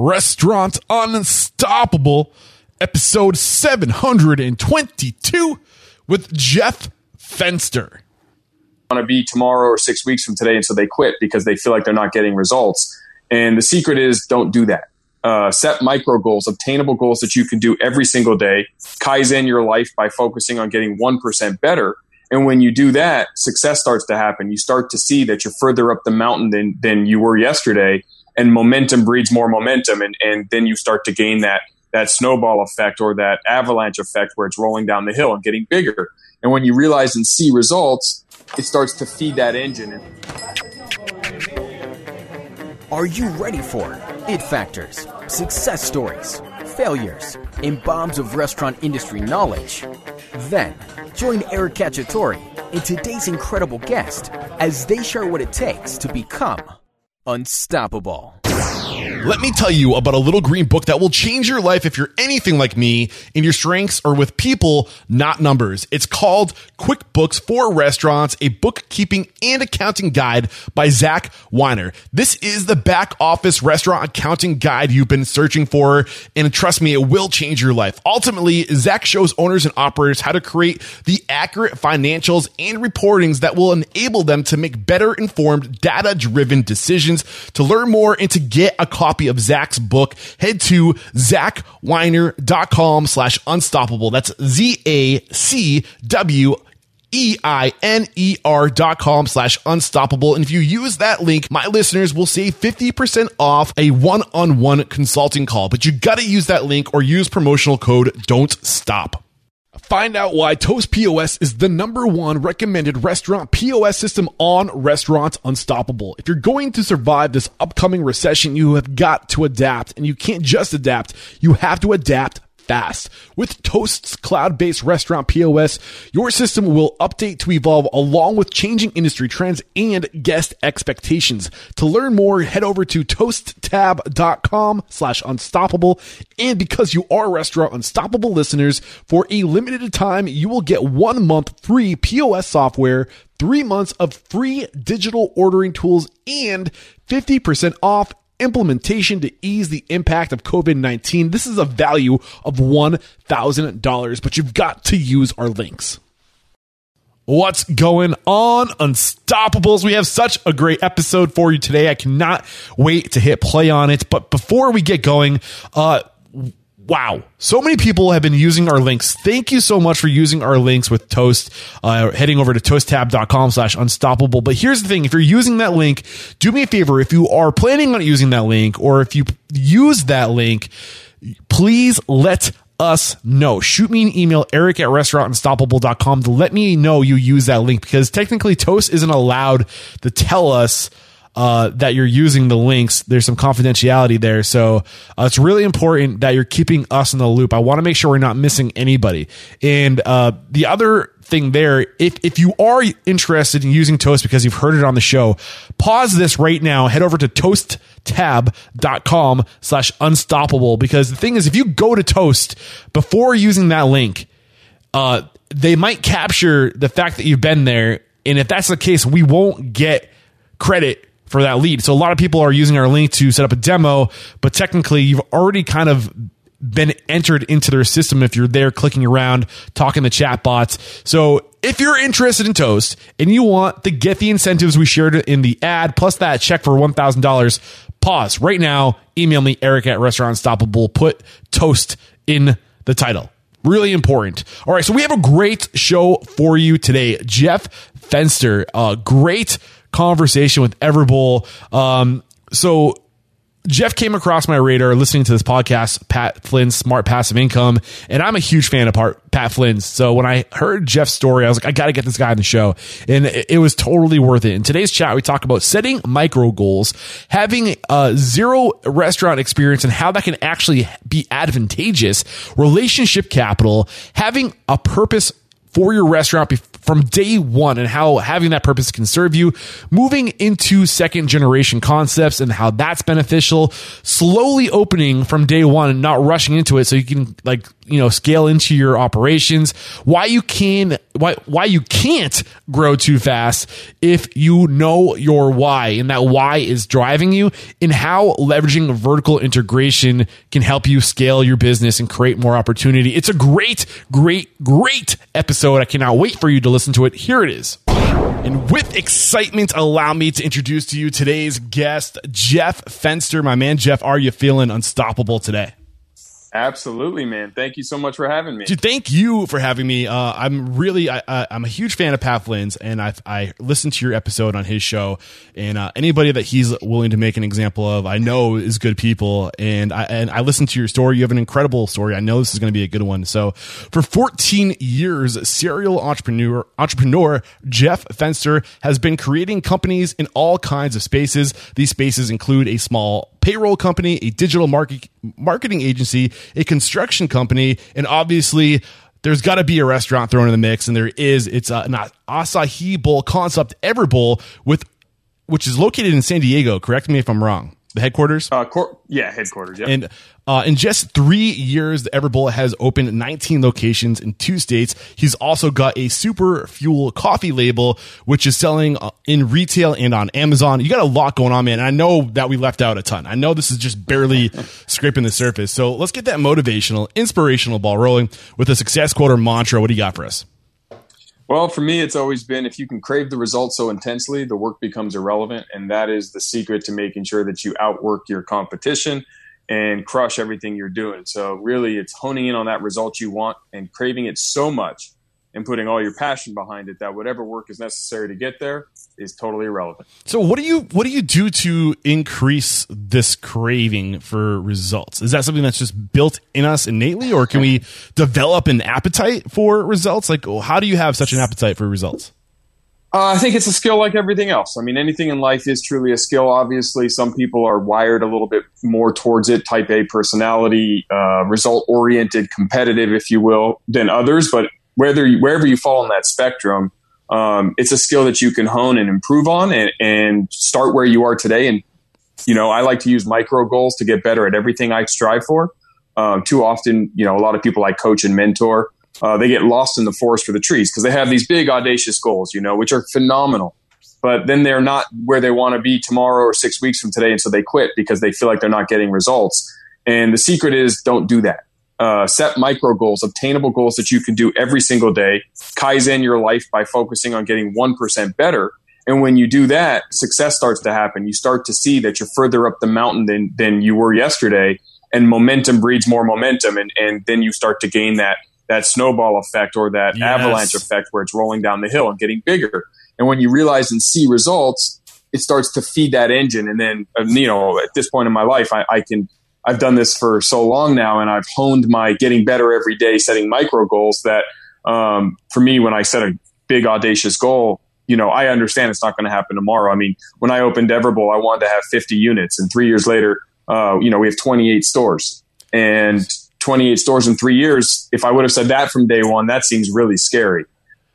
Restaurant Unstoppable, episode 722 with Jeff Fenster. Want to be tomorrow or six weeks from today, and so they quit because they feel like they're not getting results. And the secret is don't do that. Uh, set micro goals, obtainable goals that you can do every single day. Kaizen your life by focusing on getting 1% better. And when you do that, success starts to happen. You start to see that you're further up the mountain than, than you were yesterday. And momentum breeds more momentum. And, and then you start to gain that, that snowball effect or that avalanche effect where it's rolling down the hill and getting bigger. And when you realize and see results, it starts to feed that engine. Are you ready for it factors, success stories, failures, and bombs of restaurant industry knowledge? Then join Eric Cacciatore and today's incredible guest as they share what it takes to become unstoppable. Let me tell you about a little green book that will change your life if you're anything like me and your strengths are with people, not numbers. It's called QuickBooks for Restaurants, a bookkeeping and accounting guide by Zach Weiner. This is the back office restaurant accounting guide you've been searching for. And trust me, it will change your life. Ultimately, Zach shows owners and operators how to create the accurate financials and reportings that will enable them to make better informed, data driven decisions. To learn more and to get a copy of Zach's book, head to zachweiner.com slash unstoppable. That's Z A C W E-I-N-E-R dot com slash unstoppable. And if you use that link, my listeners will save 50% off a one-on-one consulting call. But you gotta use that link or use promotional code don't stop. Find out why Toast POS is the number one recommended restaurant POS system on Restaurants Unstoppable. If you're going to survive this upcoming recession, you have got to adapt and you can't just adapt. You have to adapt fast. With Toast's cloud based restaurant POS, your system will update to evolve along with changing industry trends and guest expectations. To learn more, head over to toasttab.com slash unstoppable. And because you are Restaurant Unstoppable listeners, for a limited time, you will get one month free POS software three months of free digital ordering tools and 50% off implementation to ease the impact of COVID 19. This is a value of $1,000, but you've got to use our links. What's going on, Unstoppables? We have such a great episode for you today. I cannot wait to hit play on it. But before we get going, uh, wow. So many people have been using our links. Thank you so much for using our links with toast uh, heading over to toasttab.com slash unstoppable. But here's the thing. If you're using that link do me a favor. If you are planning on using that link or if you use that link please let us know. Shoot me an email, eric at restaurantunstoppable.com to let me know you use that link because technically Toast isn't allowed to tell us uh, that you're using the links. There's some confidentiality there. So uh, it's really important that you're keeping us in the loop. I want to make sure we're not missing anybody. And uh, the other thing there, if, if you are interested in using Toast because you've heard it on the show, pause this right now. Head over to toasttab.com slash unstoppable. Because the thing is, if you go to Toast before using that link, uh, they might capture the fact that you've been there. And if that's the case, we won't get credit for that lead. So a lot of people are using our link to set up a demo, but technically you've already kind of been entered into their system if you're there clicking around, talking to chat bots. So if you're interested in Toast and you want to get the incentives we shared in the ad, plus that check for $1,000, pause right now. Email me, Eric at Restaurant Unstoppable. Put Toast in the title. Really important. All right. So we have a great show for you today. Jeff Fenster, uh, great conversation with Everbowl. Um, so Jeff came across my radar listening to this podcast, Pat Flynn's Smart Passive Income, and I'm a huge fan of Pat Flynn's. So when I heard Jeff's story, I was like, I got to get this guy on the show, and it, it, was totally worth it. In today's chat, we talk about setting micro goals, having a zero restaurant experience, and how that can actually be advantageous, relationship capital, having a purpose for your restaurant from day one and how having that purpose can serve you, moving into second generation concepts and how that's beneficial, slowly opening from day one and not rushing into it so you can like you know scale into your operations, why you can why why you can't grow too fast if you know your why and that why is driving you, and how leveraging vertical integration can help you scale your business and create more opportunity. It's a great, great, great episode. I cannot wait for you to listen to it. Here it is. And with excitement, allow me to introduce to you today's guest, Jeff Fenster. My man, Jeff, are you feeling unstoppable today? Absolutely, man. Thank you so much for having me. Dude, thank you for having me. Uh, I'm really, I, am a huge fan of Pat Flynn's, and I, I listened to your episode on his show. And uh, anybody that he's willing to make an example of, I know is good people. And I and I listened to your story. You have an incredible story. I know this is going to be a good one. So, for 14 years, serial entrepreneur entrepreneur Jeff Fenster has been creating companies in all kinds of spaces. These spaces include a small payroll company, a digital market, marketing agency, a construction company, and obviously there's got to be a restaurant thrown in the mix, and there is. It's a, an acai bowl concept, Everbowl, with which is located in San Diego. Correct me if I'm wrong. The headquarters? Uh, cor- yeah, headquarters. Yeah. And uh, in just three years, the Everbowl has opened 19 locations in two states. He's also got a super fuel coffee label, which is selling uh, in retail and on Amazon. You got a lot going on, man. I know that we left out a ton. I know this is just barely scraping the surface. So let's get that motivational, inspirational ball rolling with a success quote or mantra. What do you got for us? Well, for me, it's always been if you can crave the results so intensely, the work becomes irrelevant. And that is the secret to making sure that you outwork your competition and crush everything you're doing. So, really, it's honing in on that result you want and craving it so much and putting all your passion behind it that whatever work is necessary to get there is totally irrelevant. So what do you what do you do to increase this craving for results? Is that something that's just built in us innately or can we develop an appetite for results? Like how do you have such an appetite for results? Uh, I think it's a skill like everything else. I mean, anything in life is truly a skill. Obviously, some people are wired a little bit more towards it, type A personality, uh, result oriented, competitive, if you will, than others. But whether you, wherever you fall on that spectrum, um, it's a skill that you can hone and improve on and, and start where you are today. And, you know, I like to use micro goals to get better at everything I strive for. Um, too often, you know, a lot of people I coach and mentor, uh, they get lost in the forest for the trees because they have these big audacious goals, you know, which are phenomenal. But then they're not where they want to be tomorrow or six weeks from today. And so they quit because they feel like they're not getting results. And the secret is don't do that uh, set micro goals, obtainable goals that you can do every single day, kaizen your life by focusing on getting 1% better. And when you do that, success starts to happen. You start to see that you're further up the mountain than, than you were yesterday. And momentum breeds more momentum. And, and then you start to gain that, that snowball effect or that yes. avalanche effect where it's rolling down the hill and getting bigger. And when you realize and see results, it starts to feed that engine. And then, uh, you know, at this point in my life, I, I can I've done this for so long now, and I've honed my getting better every day, setting micro goals. That um, for me, when I set a big audacious goal, you know, I understand it's not going to happen tomorrow. I mean, when I opened Everbowl, I wanted to have 50 units, and three years later, uh, you know, we have 28 stores, and 28 stores in three years. If I would have said that from day one, that seems really scary.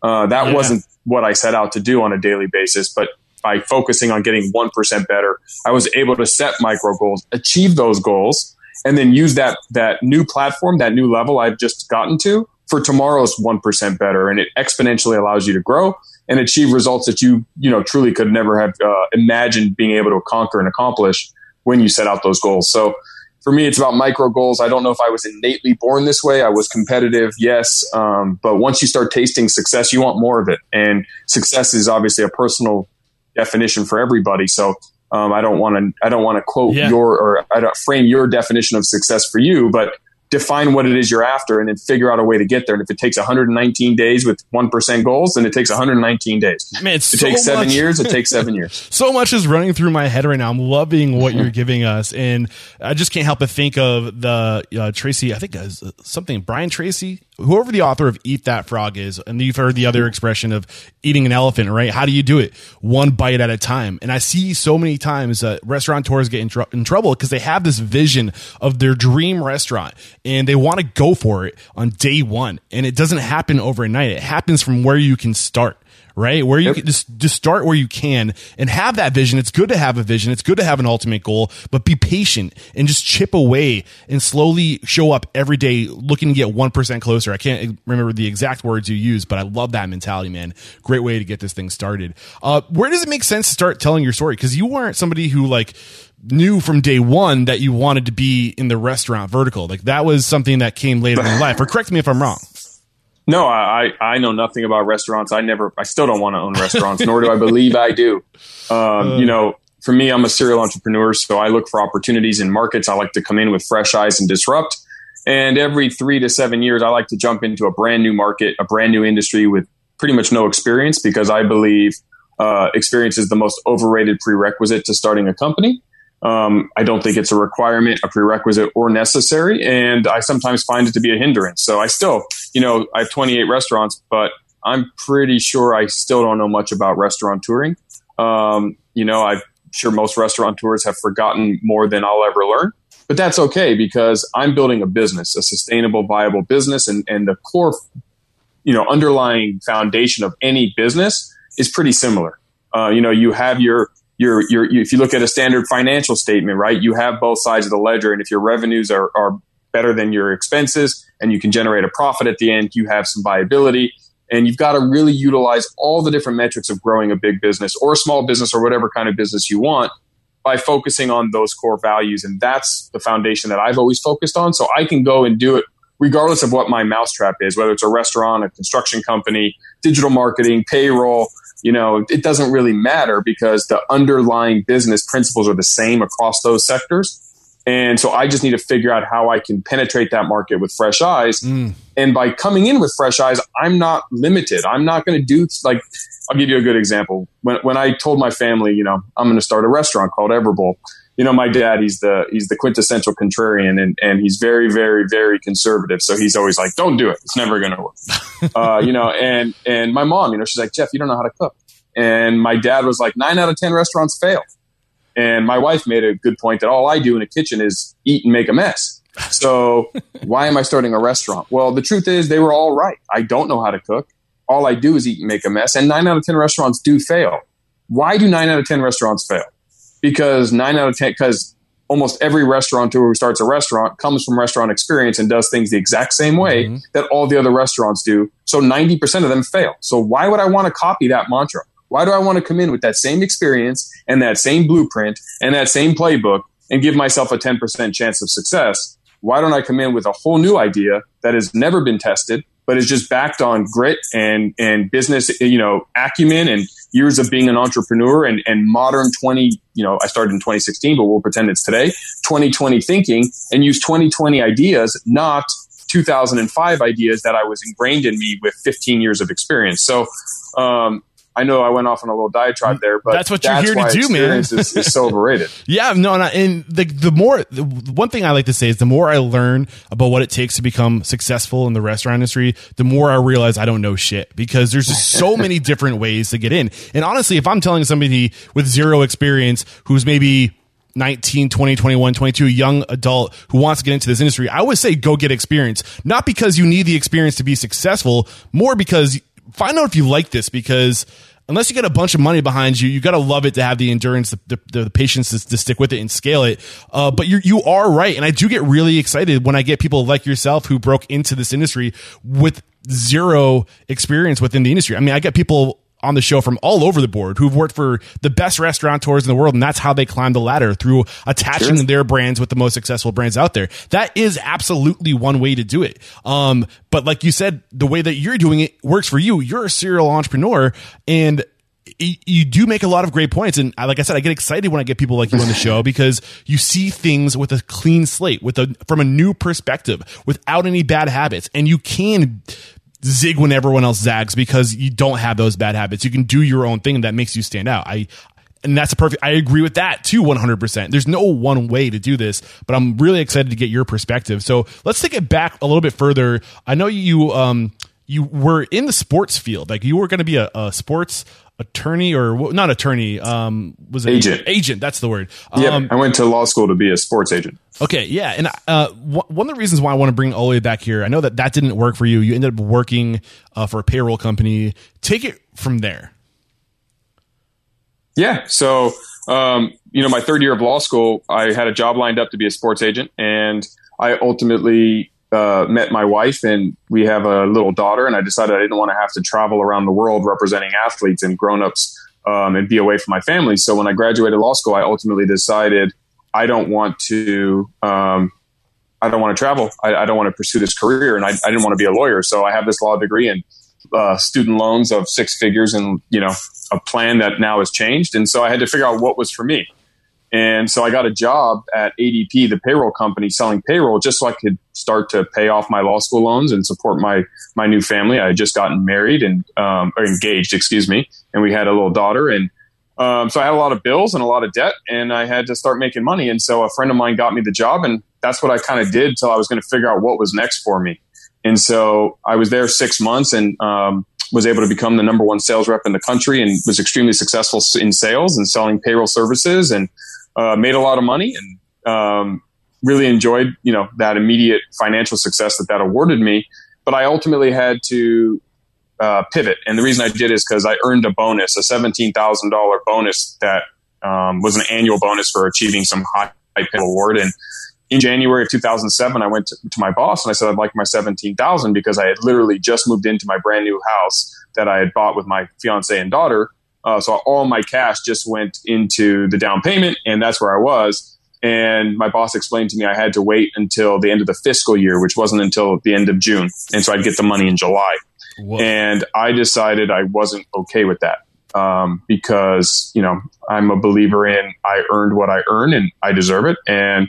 Uh, that yeah. wasn't what I set out to do on a daily basis, but by focusing on getting 1% better, I was able to set micro goals, achieve those goals, and then use that, that new platform, that new level I've just gotten to for tomorrow's 1% better. And it exponentially allows you to grow and achieve results that you, you know, truly could never have uh, imagined being able to conquer and accomplish when you set out those goals. So, for me, it's about micro goals. I don't know if I was innately born this way. I was competitive, yes. Um, but once you start tasting success, you want more of it. And success is obviously a personal definition for everybody. So um, I don't want to I don't want to quote yeah. your or I don't frame your definition of success for you, but define what it is you're after and then figure out a way to get there. And if it takes 119 days with 1% goals, then it takes 119 days. Man, it so takes seven much. years. It takes seven years. so much is running through my head right now. I'm loving what you're giving us. And I just can't help but think of the uh, Tracy, I think uh, something, Brian Tracy, whoever the author of Eat That Frog is, and you've heard the other expression of eating an elephant, right? How do you do it? One bite at a time. And I see so many times uh, restaurateurs get in, tr- in trouble because they have this vision of their dream restaurant and they want to go for it on day one. And it doesn't happen overnight. It happens from where you can start right? Where you yep. can just just start where you can and have that vision. It's good to have a vision. It's good to have an ultimate goal, but be patient and just chip away and slowly show up every day looking to get 1% closer. I can't remember the exact words you used, but I love that mentality, man. Great way to get this thing started. Uh, where does it make sense to start telling your story? Cause you weren't somebody who like, knew from day one that you wanted to be in the restaurant vertical. Like that was something that came later in life. Or correct me if I'm wrong. No, I, I know nothing about restaurants. I never, I still don't want to own restaurants, nor do I believe I do. Um, uh, you know, for me, I'm a serial entrepreneur, so I look for opportunities in markets. I like to come in with fresh eyes and disrupt. And every three to seven years, I like to jump into a brand new market, a brand new industry with pretty much no experience because I believe uh, experience is the most overrated prerequisite to starting a company. Um, I don't think it's a requirement, a prerequisite, or necessary. And I sometimes find it to be a hindrance. So I still, you know, I have 28 restaurants, but I'm pretty sure I still don't know much about restaurant touring. Um, you know, I'm sure most restaurateurs have forgotten more than I'll ever learn. But that's okay because I'm building a business, a sustainable, viable business. And, and the core, you know, underlying foundation of any business is pretty similar. Uh, you know, you have your you're, you're, if you look at a standard financial statement, right, you have both sides of the ledger. And if your revenues are, are better than your expenses and you can generate a profit at the end, you have some viability. And you've got to really utilize all the different metrics of growing a big business or a small business or whatever kind of business you want by focusing on those core values. And that's the foundation that I've always focused on. So I can go and do it regardless of what my mousetrap is, whether it's a restaurant, a construction company, digital marketing, payroll, you know, it doesn't really matter because the underlying business principles are the same across those sectors. And so I just need to figure out how I can penetrate that market with fresh eyes. Mm. And by coming in with fresh eyes, I'm not limited. I'm not going to do like, I'll give you a good example. When, when I told my family, you know, I'm going to start a restaurant called Everbowl, you know, my dad, he's the, he's the quintessential contrarian and, and he's very, very, very conservative. So he's always like, don't do it. It's never going to work. uh, you know, and, and my mom, you know, she's like, Jeff, you don't know how to cook. And my dad was like, nine out of 10 restaurants fail. And my wife made a good point that all I do in a kitchen is eat and make a mess. So why am I starting a restaurant? Well, the truth is they were all right. I don't know how to cook. All I do is eat and make a mess. And nine out of 10 restaurants do fail. Why do nine out of 10 restaurants fail? Because nine out of 10, because almost every restaurateur who starts a restaurant comes from restaurant experience and does things the exact same way mm-hmm. that all the other restaurants do. So 90% of them fail. So why would I want to copy that mantra? Why do I want to come in with that same experience and that same blueprint and that same playbook and give myself a 10% chance of success? Why don't I come in with a whole new idea that has never been tested, but is just backed on grit and, and business, you know, acumen and years of being an entrepreneur and, and modern 20, you know, I started in 2016, but we'll pretend it's today, 2020 thinking and use 2020 ideas, not 2005 ideas that I was ingrained in me with 15 years of experience. So, um, I know I went off on a little diatribe mm, there, but that's what you're here to do, man. is, is so overrated. yeah, no, and the the more the one thing I like to say is the more I learn about what it takes to become successful in the restaurant industry, the more I realize I don't know shit because there's just so many different ways to get in. And honestly, if I'm telling somebody with zero experience who's maybe 19, 20, 21, 22, young adult who wants to get into this industry, I would say go get experience. Not because you need the experience to be successful, more because find out if you like this because unless you get a bunch of money behind you, you got to love it to have the endurance, the, the, the patience to, to, stick with it and scale it. Uh, but you you are right, and I do get really excited when I get people like yourself who broke into this industry with zero experience within the industry. I mean, I get people on the show from all over the board who've worked for the best restaurateurs in the world, and that's how they climb the ladder through attaching sure. their brands with the most successful brands out there. That is absolutely one way to do it. Um, but like you said, the way that you're doing it works for you. You're a serial entrepreneur, and you do make a lot of great points. And like I said, I get excited when I get people like you on the show because you see things with a clean slate, with a, from a new perspective, without any bad habits. And you can zig when everyone else zags because you don't have those bad habits. You can do your own thing and that makes you stand out. I and that's a perfect I agree with that too 100%. There's no one way to do this, but I'm really excited to get your perspective. So, let's take it back a little bit further. I know you um you were in the sports field. Like you were going to be a, a sports attorney or not attorney. Um, was it Agent. Agent. That's the word. Yeah, Um, I went to law school to be a sports agent. Okay, yeah, and uh, wh- one of the reasons why I want to bring all back here, I know that that didn't work for you. You ended up working uh, for a payroll company. Take it from there. Yeah. So, um, you know, my third year of law school, I had a job lined up to be a sports agent, and I ultimately uh, met my wife, and we have a little daughter. And I decided I didn't want to have to travel around the world representing athletes and grown-ups um, and be away from my family. So when I graduated law school, I ultimately decided I don't want to. Um, I don't want to travel. I, I, don't want to pursue this career, and I, I, didn't want to be a lawyer. So I have this law degree and uh, student loans of six figures, and you know a plan that now has changed. And so I had to figure out what was for me. And so I got a job at ADP, the payroll company, selling payroll, just so I could start to pay off my law school loans and support my my new family. I had just gotten married and um, or engaged, excuse me, and we had a little daughter. And um, so I had a lot of bills and a lot of debt, and I had to start making money. And so a friend of mine got me the job, and that's what I kind of did until I was going to figure out what was next for me. And so I was there six months and um, was able to become the number one sales rep in the country and was extremely successful in sales and selling payroll services and uh, made a lot of money and um, really enjoyed you know that immediate financial success that that awarded me. But I ultimately had to uh, pivot, and the reason I did is because I earned a bonus, a seventeen thousand dollar bonus that um, was an annual bonus for achieving some high payroll award and in January of 2007, I went to, to, my boss and I said, I'd like my 17,000 because I had literally just moved into my brand new house that I had bought with my fiance and daughter. Uh, so all my cash just went into the down payment and that's where I was. And my boss explained to me I had to wait until the end of the fiscal year, which wasn't until the end of June. And so I'd get the money in July. Whoa. And I decided I wasn't okay with that. Um, because, you know, I'm a believer in I earned what I earned and I deserve it. And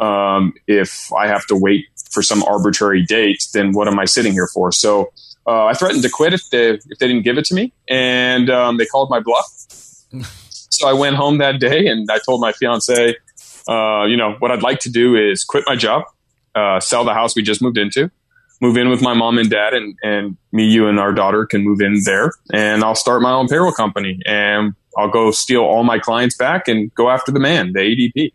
um, if I have to wait for some arbitrary date, then what am I sitting here for? So uh, I threatened to quit if they if they didn't give it to me, and um, they called my bluff. so I went home that day, and I told my fiance, uh, you know, what I'd like to do is quit my job, uh, sell the house we just moved into, move in with my mom and dad, and and me, you, and our daughter can move in there, and I'll start my own payroll company, and I'll go steal all my clients back and go after the man, the ADP.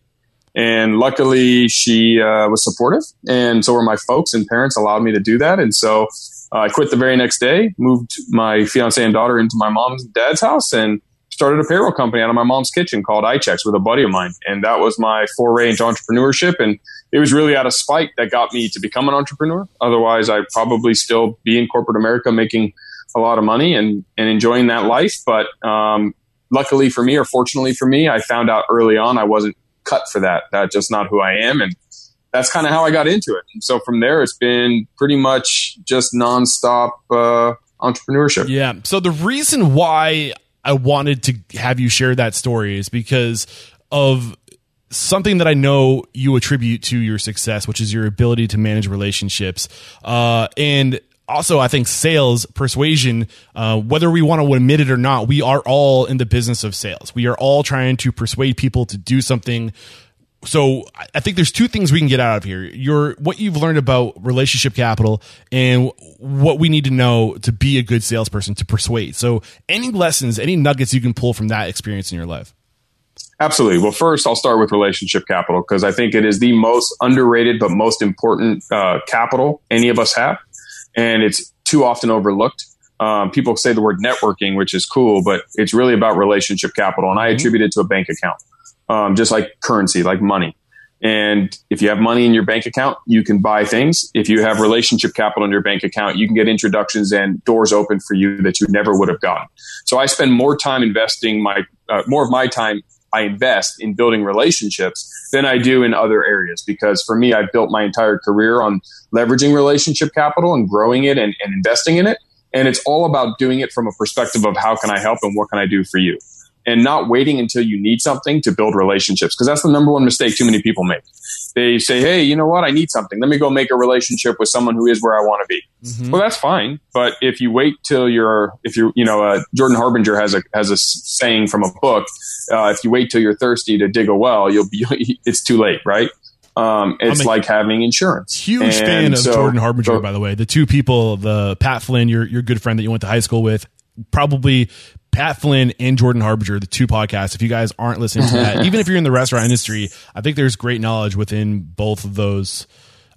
And luckily, she uh, was supportive, and so were my folks and parents allowed me to do that. And so uh, I quit the very next day, moved my fiance and daughter into my mom's and dad's house, and started a payroll company out of my mom's kitchen called iChecks with a buddy of mine. And that was my foray into entrepreneurship. And it was really out of spite that got me to become an entrepreneur. Otherwise, I'd probably still be in corporate America making a lot of money and, and enjoying that life. But um, luckily for me, or fortunately for me, I found out early on I wasn't cut for that. That's just not who I am. And that's kind of how I got into it. And so from there, it's been pretty much just nonstop uh, entrepreneurship. Yeah. So the reason why I wanted to have you share that story is because of something that I know you attribute to your success, which is your ability to manage relationships. Uh, and also, I think sales, persuasion, uh, whether we want to admit it or not, we are all in the business of sales. We are all trying to persuade people to do something. So I think there's two things we can get out of here. Your what you've learned about relationship capital and what we need to know to be a good salesperson to persuade. So any lessons, any nuggets you can pull from that experience in your life? Absolutely. Well, first, I'll start with relationship capital because I think it is the most underrated but most important uh, capital any of us have and it's too often overlooked. Um, people say the word networking, which is cool, but it's really about relationship capital. And I mm-hmm. attribute it to a bank account, um, just like currency, like money. And if you have money in your bank account, you can buy things. If you have relationship capital in your bank account, you can get introductions and doors open for you that you never would have gotten. So I spend more time investing my, uh, more of my time I invest in building relationships than I do in other areas. Because for me, I've built my entire career on leveraging relationship capital and growing it and, and investing in it. And it's all about doing it from a perspective of how can I help and what can I do for you? And not waiting until you need something to build relationships because that's the number one mistake too many people make. They say, "Hey, you know what? I need something. Let me go make a relationship with someone who is where I want to be." Mm-hmm. Well, that's fine, but if you wait till you're, if you're, you know, uh, Jordan Harbinger has a has a saying from a book: uh, "If you wait till you're thirsty to dig a well, you'll be. It's too late, right?" Um, it's like having insurance. Huge and fan of so, Jordan Harbinger, by the way. The two people, the Pat Flynn, your your good friend that you went to high school with, probably Pat Flynn and Jordan Harbinger, the two podcasts. If you guys aren't listening to that, even if you're in the restaurant industry, I think there's great knowledge within both of those.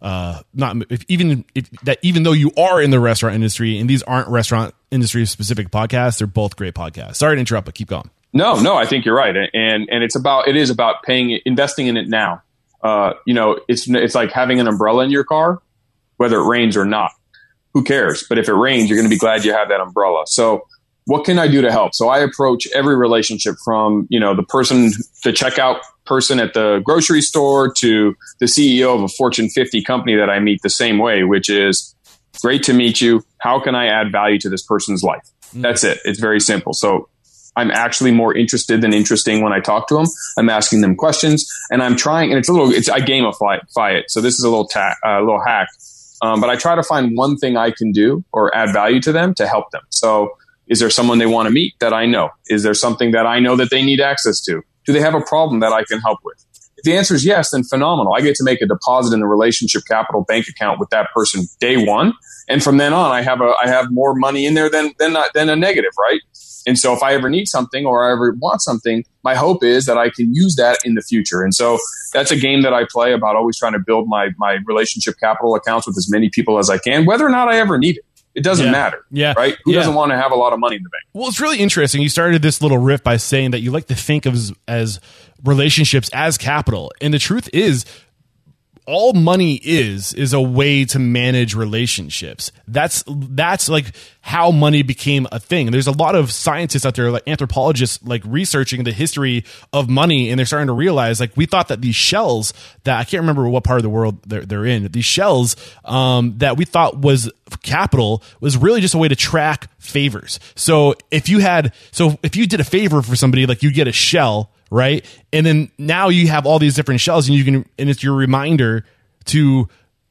Uh, not if, even if that even though you are in the restaurant industry and these aren't restaurant industry specific podcasts, they're both great podcasts. Sorry to interrupt, but keep going. No, no, I think you're right, and and it's about it is about paying investing in it now. Uh, you know, it's it's like having an umbrella in your car, whether it rains or not. Who cares? But if it rains, you're going to be glad you have that umbrella. So what can I do to help? So I approach every relationship from, you know, the person, the checkout person at the grocery store to the CEO of a Fortune 50 company that I meet the same way, which is great to meet you. How can I add value to this person's life? Mm-hmm. That's it. It's very simple. So I'm actually more interested than interesting when I talk to them. I'm asking them questions and I'm trying, and it's a little, it's, I gamify it. So this is a little, ta- a uh, little hack. Um, but I try to find one thing I can do or add value to them to help them. So is there someone they want to meet that I know? Is there something that I know that they need access to? Do they have a problem that I can help with? If the answer is yes, then phenomenal. I get to make a deposit in the relationship capital bank account with that person day one. And from then on, I have a, I have more money in there than, than, not, than a negative, right? And so if I ever need something or I ever want something, my hope is that I can use that in the future. And so that's a game that I play about always trying to build my, my relationship capital accounts with as many people as I can, whether or not I ever need it. It doesn't yeah. matter. Yeah. Right? Who yeah. doesn't want to have a lot of money in the bank? Well, it's really interesting. You started this little riff by saying that you like to think of as, as relationships as capital. And the truth is, all money is is a way to manage relationships. That's that's like how money became a thing. There's a lot of scientists out there, like anthropologists, like researching the history of money, and they're starting to realize, like, we thought that these shells that I can't remember what part of the world they're, they're in, these shells um, that we thought was capital was really just a way to track favors. So if you had, so if you did a favor for somebody, like you get a shell right? And then now you have all these different shells, and you can, and it's your reminder to,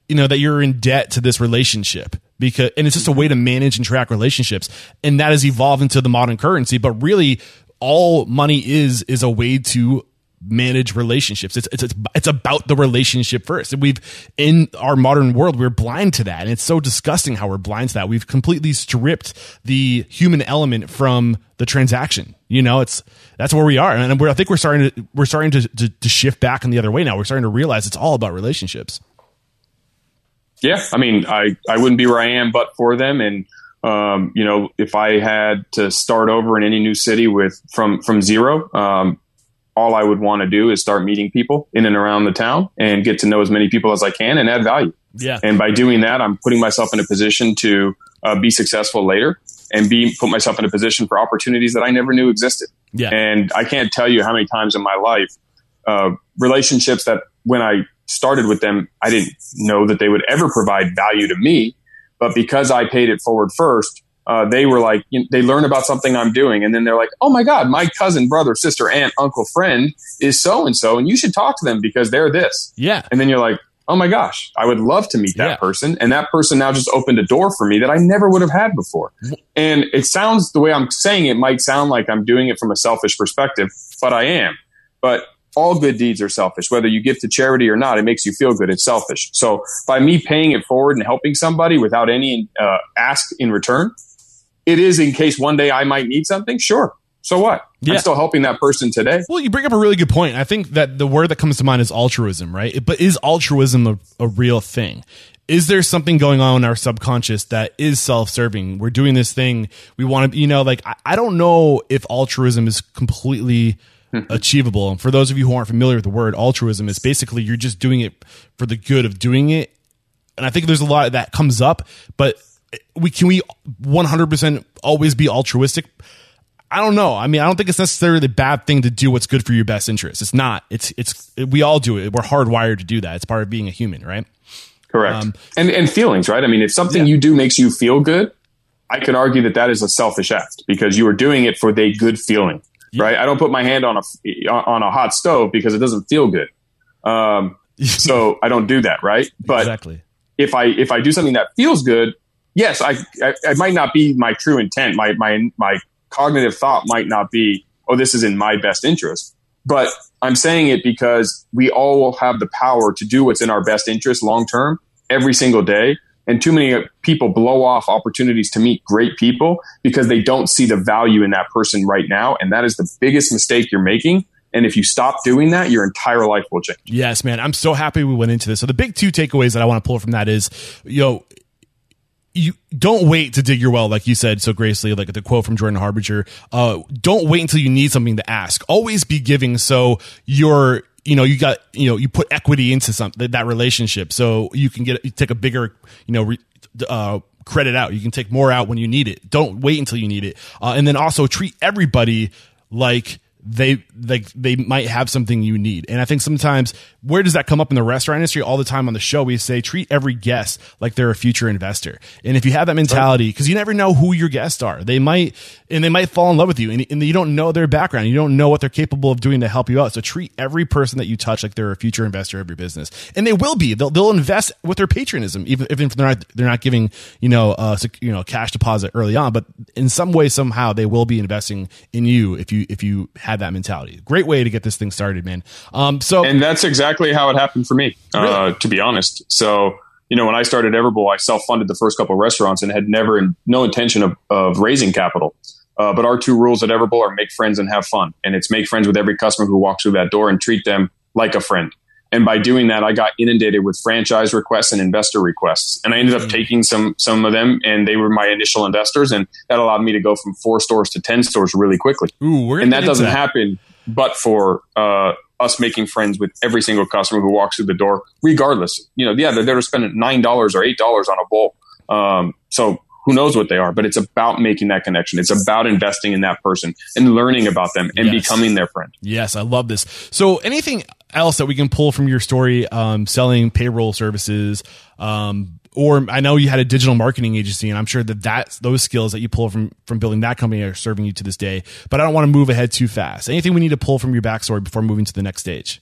you know, that you're in debt to this relationship because, and it's just a way to manage and track relationships, and that has evolved into the modern currency. But really, all money is is a way to manage relationships. It's, it's, it's about the relationship first. And we've, in our modern world, we're blind to that. And it's so disgusting how we're blind to that. We've completely stripped the human element from the transaction. You know, it's, that's where we are. And I think we're starting to, we're starting to, to, to shift back in the other way now. We're starting to realize it's all about relationships. Yeah. I mean, I, I wouldn't be where I am, but for them. And, um, you know, if I had to start over in any new city with from from zero, um, all I would want to do is start meeting people in and around the town and get to know as many people as I can and add value. Yeah. And by doing that, I'm putting myself in a position to uh, be successful later and be put myself in a position for opportunities that I never knew existed. Yeah. And I can't tell you how many times in my life, uh, relationships that when I started with them, I didn't know that they would ever provide value to me. But because I paid it forward first, uh, they were like, you know, they learn about something I'm doing, and then they're like, oh my God, my cousin, brother, sister, aunt, uncle, friend is so and so, and you should talk to them because they're this. Yeah. And then you're like, oh my gosh, I would love to meet that Yeah. person. And that person now just opened a door for me that I never would have had before. And it sounds the way I'm saying it might sound like I'm doing it from a selfish perspective, but I am. But all good deeds are selfish. Whether you give to charity or not, it makes you feel good. It's selfish. So by me paying it forward and helping somebody without any uh, ask in return, it is in case one day I might need something. Sure. So what? Yeah. I'm still helping that person today. Well, you bring up a really good point. I think that the word that comes to mind is altruism, right? But is altruism a, a real thing? Is there something going on in our subconscious that is self serving? We're doing this thing. We want to, you know, like, I, I don't know if altruism is completely hmm. achievable. And for those of you who aren't familiar with the word altruism, is basically you're just doing it for the good of doing it. And I think there's a lot that comes up, but we can we 100% always be altruistic? I don't know. I mean, I don't think it's necessarily a bad thing to do what's good for your best interest. It's not. It's it's we all do it. We're hardwired to do that. It's part of being a human, right? Correct. Um, and and feelings, right? I mean, if something Yeah. you do makes you feel good, I can argue that that is a selfish act because you are doing it for the good feeling, right? I don't put my hand on a on a hot stove because it doesn't feel good. Um, so I don't do that, right? But exactly. if I if I do something that feels good, yes, I, I it might not be my true intent. My my my cognitive thought might not be, oh, this is in my best interest. But I'm saying it because we all will have the power to do what's in our best interest long term every single day. And too many people blow off opportunities to meet great people because they don't see the value in that person right now. And that is the biggest mistake you're making. And if you stop doing that, your entire life will change. Yes, man. I'm so happy we went into this. So the big two takeaways that I want to pull from that is, you know, you don't wait to dig your well, like you said so gracefully, like the quote from Jordan Harbinger. Uh, don't wait until you need something to ask. Always be giving. So you're, you know, you got, you know, you put equity into something that relationship, so you can get you take a bigger, you know, re, uh, credit out. You can take more out when you need it. Don't wait until you need it, uh, and then also treat everybody like they like they might have something you need. And I think sometimes where does that come up in the restaurant industry all the time on the show? We say treat every guest like they're a future investor. And if you have that mentality, because you never know who your guests are, they might and they might fall in love with you, and, and you don't know their background, you don't know what they're capable of doing to help you out. So treat every person that you touch like they're a future investor of your business, and they will be. They'll they'll invest with their patronism, even if they're not they're not giving you know uh you know cash deposit early on, but in some way somehow they will be investing in you if you if you have have that mentality. Great way to get this thing started, man. Um, so and that's exactly how it happened for me, uh, to be honest. So you know, when I started Everbowl, I self funded the first couple of restaurants and had never no intention of, of raising capital. Uh, but our two rules at Everbowl are make friends and have fun, and it's make friends with every customer who walks through that door and treat them like a friend. And by doing that, I got inundated with franchise requests and investor requests. And I ended up mm. taking some some of them, and they were my initial investors, and that allowed me to go from four stores to ten stores really quickly. Ooh, and that doesn't that. happen but for uh, us making friends with every single customer who walks through the door, regardless. You know, yeah, they're there to spend nine dollars or eight dollars on a bowl. Um, so who knows what they are, but it's about making that connection. It's about investing in that person and learning about them and yes. becoming their friend. Yes, I love this. So anything else that we can pull from your story, um, selling payroll services, um, or I know you had a digital marketing agency, and I'm sure that that those skills that you pull from from building that company are serving you to this day. But I don't want to move ahead too fast. Anything we need to pull from your backstory before moving to the next stage?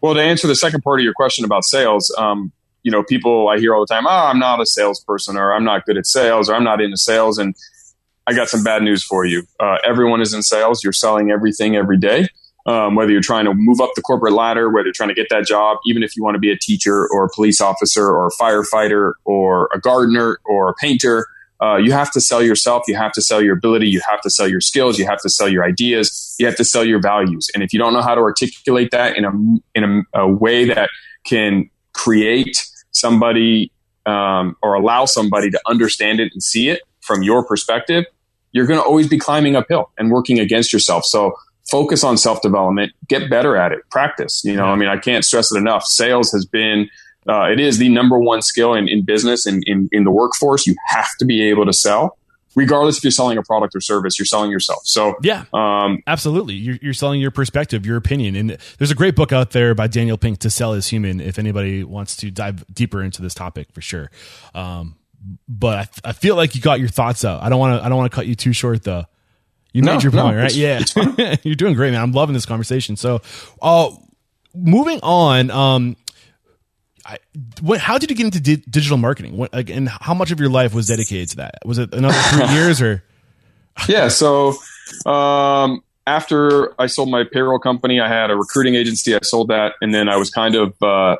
Well, to answer the second part of your question about sales, um, you know, people I hear all the time, "Oh, I'm not a salesperson," or "I'm not good at sales," or "I'm not into sales," and I got some bad news for you. Uh, everyone is in sales. You're selling everything every day um, whether you're trying to move up the corporate ladder, whether you're trying to get that job, even if you want to be a teacher or a police officer or a firefighter or a gardener or a painter, uh, you have to sell yourself. You have to sell your ability. You have to sell your skills. You have to sell your ideas. You have to sell your values. And if you don't know how to articulate that in a in a, a way that can create somebody um, or allow somebody to understand it and see it from your perspective, you're going to always be climbing uphill and working against yourself. So focus on self development, get better at it, practice. You know, I mean, I can't stress it enough. Sales has been, uh, it is the number one skill in, in business and in, in the workforce. You have to be able to sell. Regardless if you're selling a product or service, you're selling yourself. So yeah, um, absolutely, you're, you're selling your perspective, your opinion. And there's a great book out there by Daniel Pink, "To Sell Is Human." If anybody wants to dive deeper into this topic, for sure. Um, but I, I, feel like you got your thoughts out. I don't want to. I don't want to cut you too short, though. You no, made your point, no, right? Yeah. You're doing great, man. I'm loving this conversation. So, uh, moving on, um, I, what, how did you get into di- digital marketing? What, like, and how much of your life was dedicated to that? Was it another three years or? yeah. So, um, after I sold my payroll company, I had a recruiting agency. I sold that, and then I was kind of uh,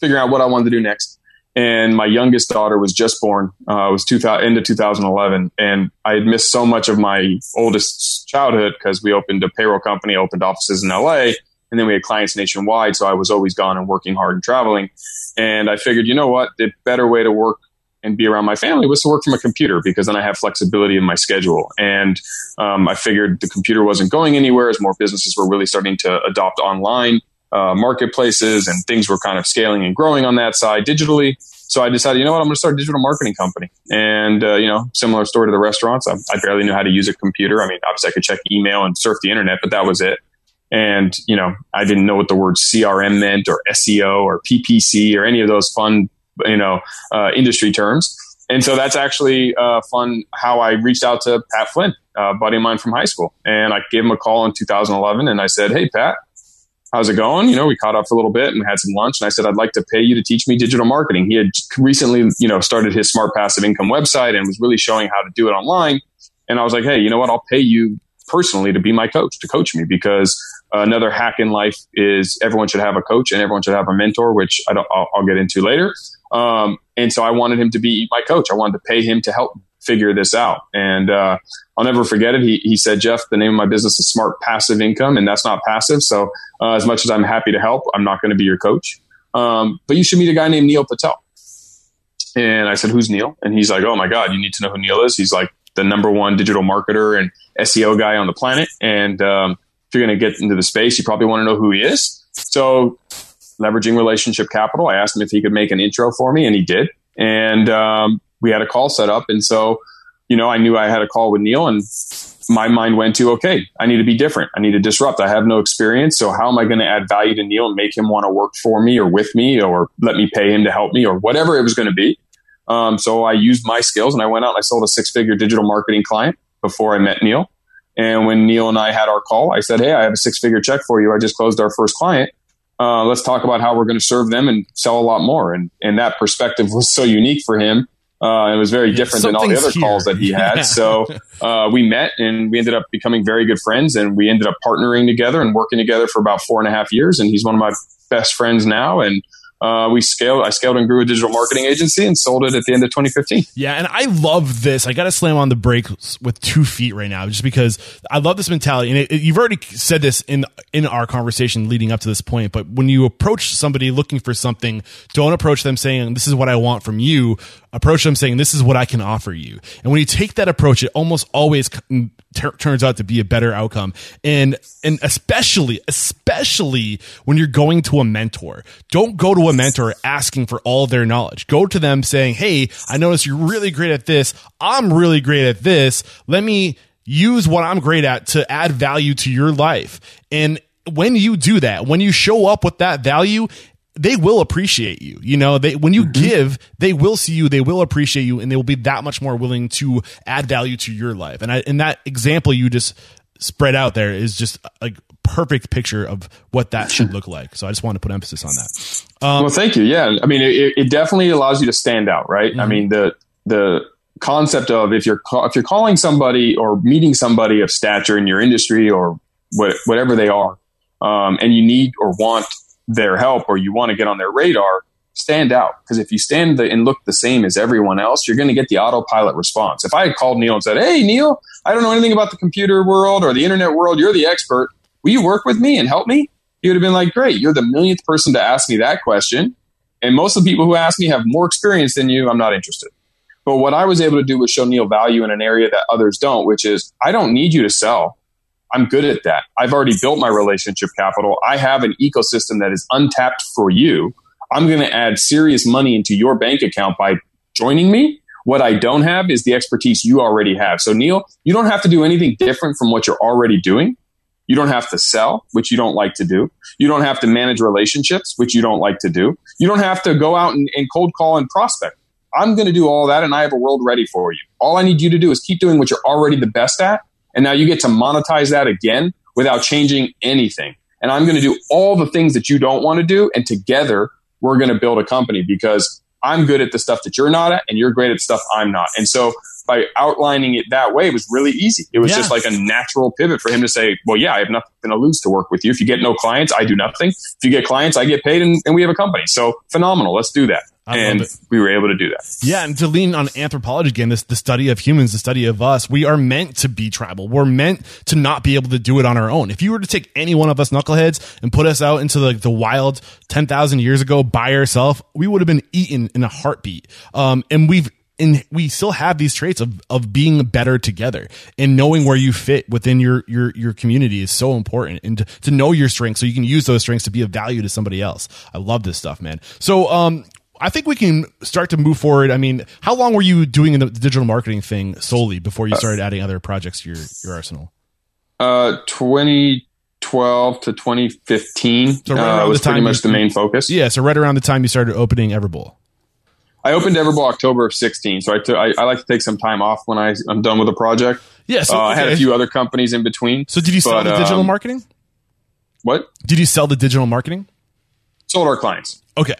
figuring out what I wanted to do next and my youngest daughter was just born. Uh, it was 2000, end of 2011, and I had missed so much of my oldest childhood because we opened a payroll company, opened offices in LA, and then we had clients nationwide. So I was always gone and working hard and traveling. And I figured, you know what, the better way to work and be around my family was to work from a computer because then I have flexibility in my schedule. And um, I figured the computer wasn't going anywhere as more businesses were really starting to adopt online uh, marketplaces and things were kind of scaling and growing on that side digitally. So I decided, you know what, I'm going to start a digital marketing company. And, uh, you know, similar story to the restaurants. I, I, barely knew how to use a computer. I mean, obviously I could check email and surf the internet, but that was it. And, you know, I didn't know what the word CRM meant or SEO or PPC or any of those fun, you know, uh, industry terms. And so that's actually uh, fun how I reached out to Pat Flynn, a buddy of mine from high school. And I gave him a call in 2011 and I said, Hey, Pat, how's it going? You know, we caught up for a little bit and had some lunch. And I said, I'd like to pay you to teach me digital marketing. He had recently, you know, started his smart passive income website and was really showing how to do it online. And I was like, hey, you know what? I'll pay you personally to be my coach, to coach me because another hack in life is everyone should have a coach and everyone should have a mentor, which I will I'll get into later. Um, and so I wanted him to be my coach. I wanted to pay him to help figure this out. And uh, I'll never forget it. He, he said, Jeff, the name of my business is Smart Passive Income, and that's not passive. So uh, as much as I'm happy to help, I'm not going to be your coach. Um, but you should meet a guy named Neil Patel. And I said, Who's Neil? And he's like, Oh my God, you need to know who Neil is. He's like the number one digital marketer and SEO guy on the planet. And um, if you're going to get into the space, you probably want to know who he is. So, leveraging relationship capital, I asked him if he could make an intro for me, and he did. And um, we had a call set up. And so, you know, I knew I had a call with Neil, and my mind went to, okay, I need to be different. I need to disrupt. I have no experience. So, how am I going to add value to Neil and make him want to work for me or with me or let me pay him to help me or whatever it was going to be? Um, so, I used my skills and I went out and I sold a six figure digital marketing client before I met Neil. And when Neil and I had our call, I said, Hey, I have a six figure check for you. I just closed our first client. Uh, let's talk about how we're going to serve them and sell a lot more. And, and that perspective was so unique for him. Uh, it was very different than all the other here. calls that he had. So uh, we met and we ended up becoming very good friends and we ended up partnering together and working together for about four and a half years. And he's one of my best friends now. And uh, we scaled. I scaled and grew a digital marketing agency and sold it at the end of 2015. Yeah, and I love this. I got to slam on the brakes with two feet right now, just because I love this mentality. And it, it, you've already said this in in our conversation leading up to this point. But when you approach somebody looking for something, don't approach them saying, "This is what I want from you." Approach them saying, "This is what I can offer you." And when you take that approach, it almost always mm, t- turns out to be a better outcome. And and especially especially when you're going to a mentor, don't go to a mentor asking for all their knowledge. Go to them saying, Hey, I notice you're really great at this. I'm really great at this. Let me use what I'm great at to add value to your life. And when you do that, when you show up with that value, they will appreciate you. You know, they when you mm-hmm. give, they will see you, they will appreciate you, and they will be that much more willing to add value to your life. And I, in that example you just spread out there is just like perfect picture of what that should look like. So I just want to put emphasis on that. Um, well, thank you. Yeah, I mean, it, it, definitely allows you to stand out, right? Mm-hmm. I mean, the the concept of if you're if you're calling somebody or meeting somebody of stature in your industry or what, whatever they are, um, and you need or want their help or you want to get on their radar, stand out. Because if you stand the, and look the same as everyone else, you're going to get the autopilot response. If I had called Neil and said, "Hey, Neil, I don't know anything about the computer world or the internet world. You're the expert. Will you work with me and help me?" He would have been like, "Great, you're the millionth person to ask me that question." And most of the people who ask me have more experience than you. I'm not interested. But what I was able to do was show Neil value in an area that others don't, which is I don't need you to sell. I'm good at that. I've already built my relationship capital. I have an ecosystem that is untapped for you. I'm going to add serious money into your bank account by joining me. What I don't have is the expertise you already have. So, Neil, you don't have to do anything different from what you're already doing. You don't have to sell, which you don't like to do. You don't have to manage relationships, which you don't like to do. You don't have to go out and, and cold call and prospect. I'm going to do all that and I have a world ready for you. All I need you to do is keep doing what you're already the best at. And now you get to monetize that again without changing anything. And I'm going to do all the things that you don't want to do. And together we're going to build a company because I'm good at the stuff that you're not at and you're great at stuff I'm not. And so by outlining it that way, it was really easy. It was yeah. just like a natural pivot for him to say, well, yeah, I have nothing to lose to work with you. If you get no clients, I do nothing. If you get clients, I get paid and, and we have a company. So phenomenal. Let's do that. I and we were able to do that. Yeah, and to lean on anthropology again, this the study of humans, the study of us, we are meant to be tribal. We're meant to not be able to do it on our own. If you were to take any one of us knuckleheads and put us out into the, the wild ten thousand years ago by ourselves, we would have been eaten in a heartbeat. Um, and we've and we still have these traits of of being better together and knowing where you fit within your your your community is so important and to, to know your strengths so you can use those strengths to be of value to somebody else i love this stuff man so um I think we can start to move forward. I mean, how long were you doing the digital marketing thing solely before you uh, started adding other projects to your, your arsenal? Uh, 2012 to 2015 so right uh, was pretty much the main focus. Yeah, so right around the time you started opening Everbowl. I opened Everbowl October of 16, so I, t- I, I like to take some time off when I, I'm done with a project. Yeah, so uh, I had a few other companies in between. So did you sell but, the digital um, marketing? What? Did you sell the digital marketing? Sold our clients. Okay.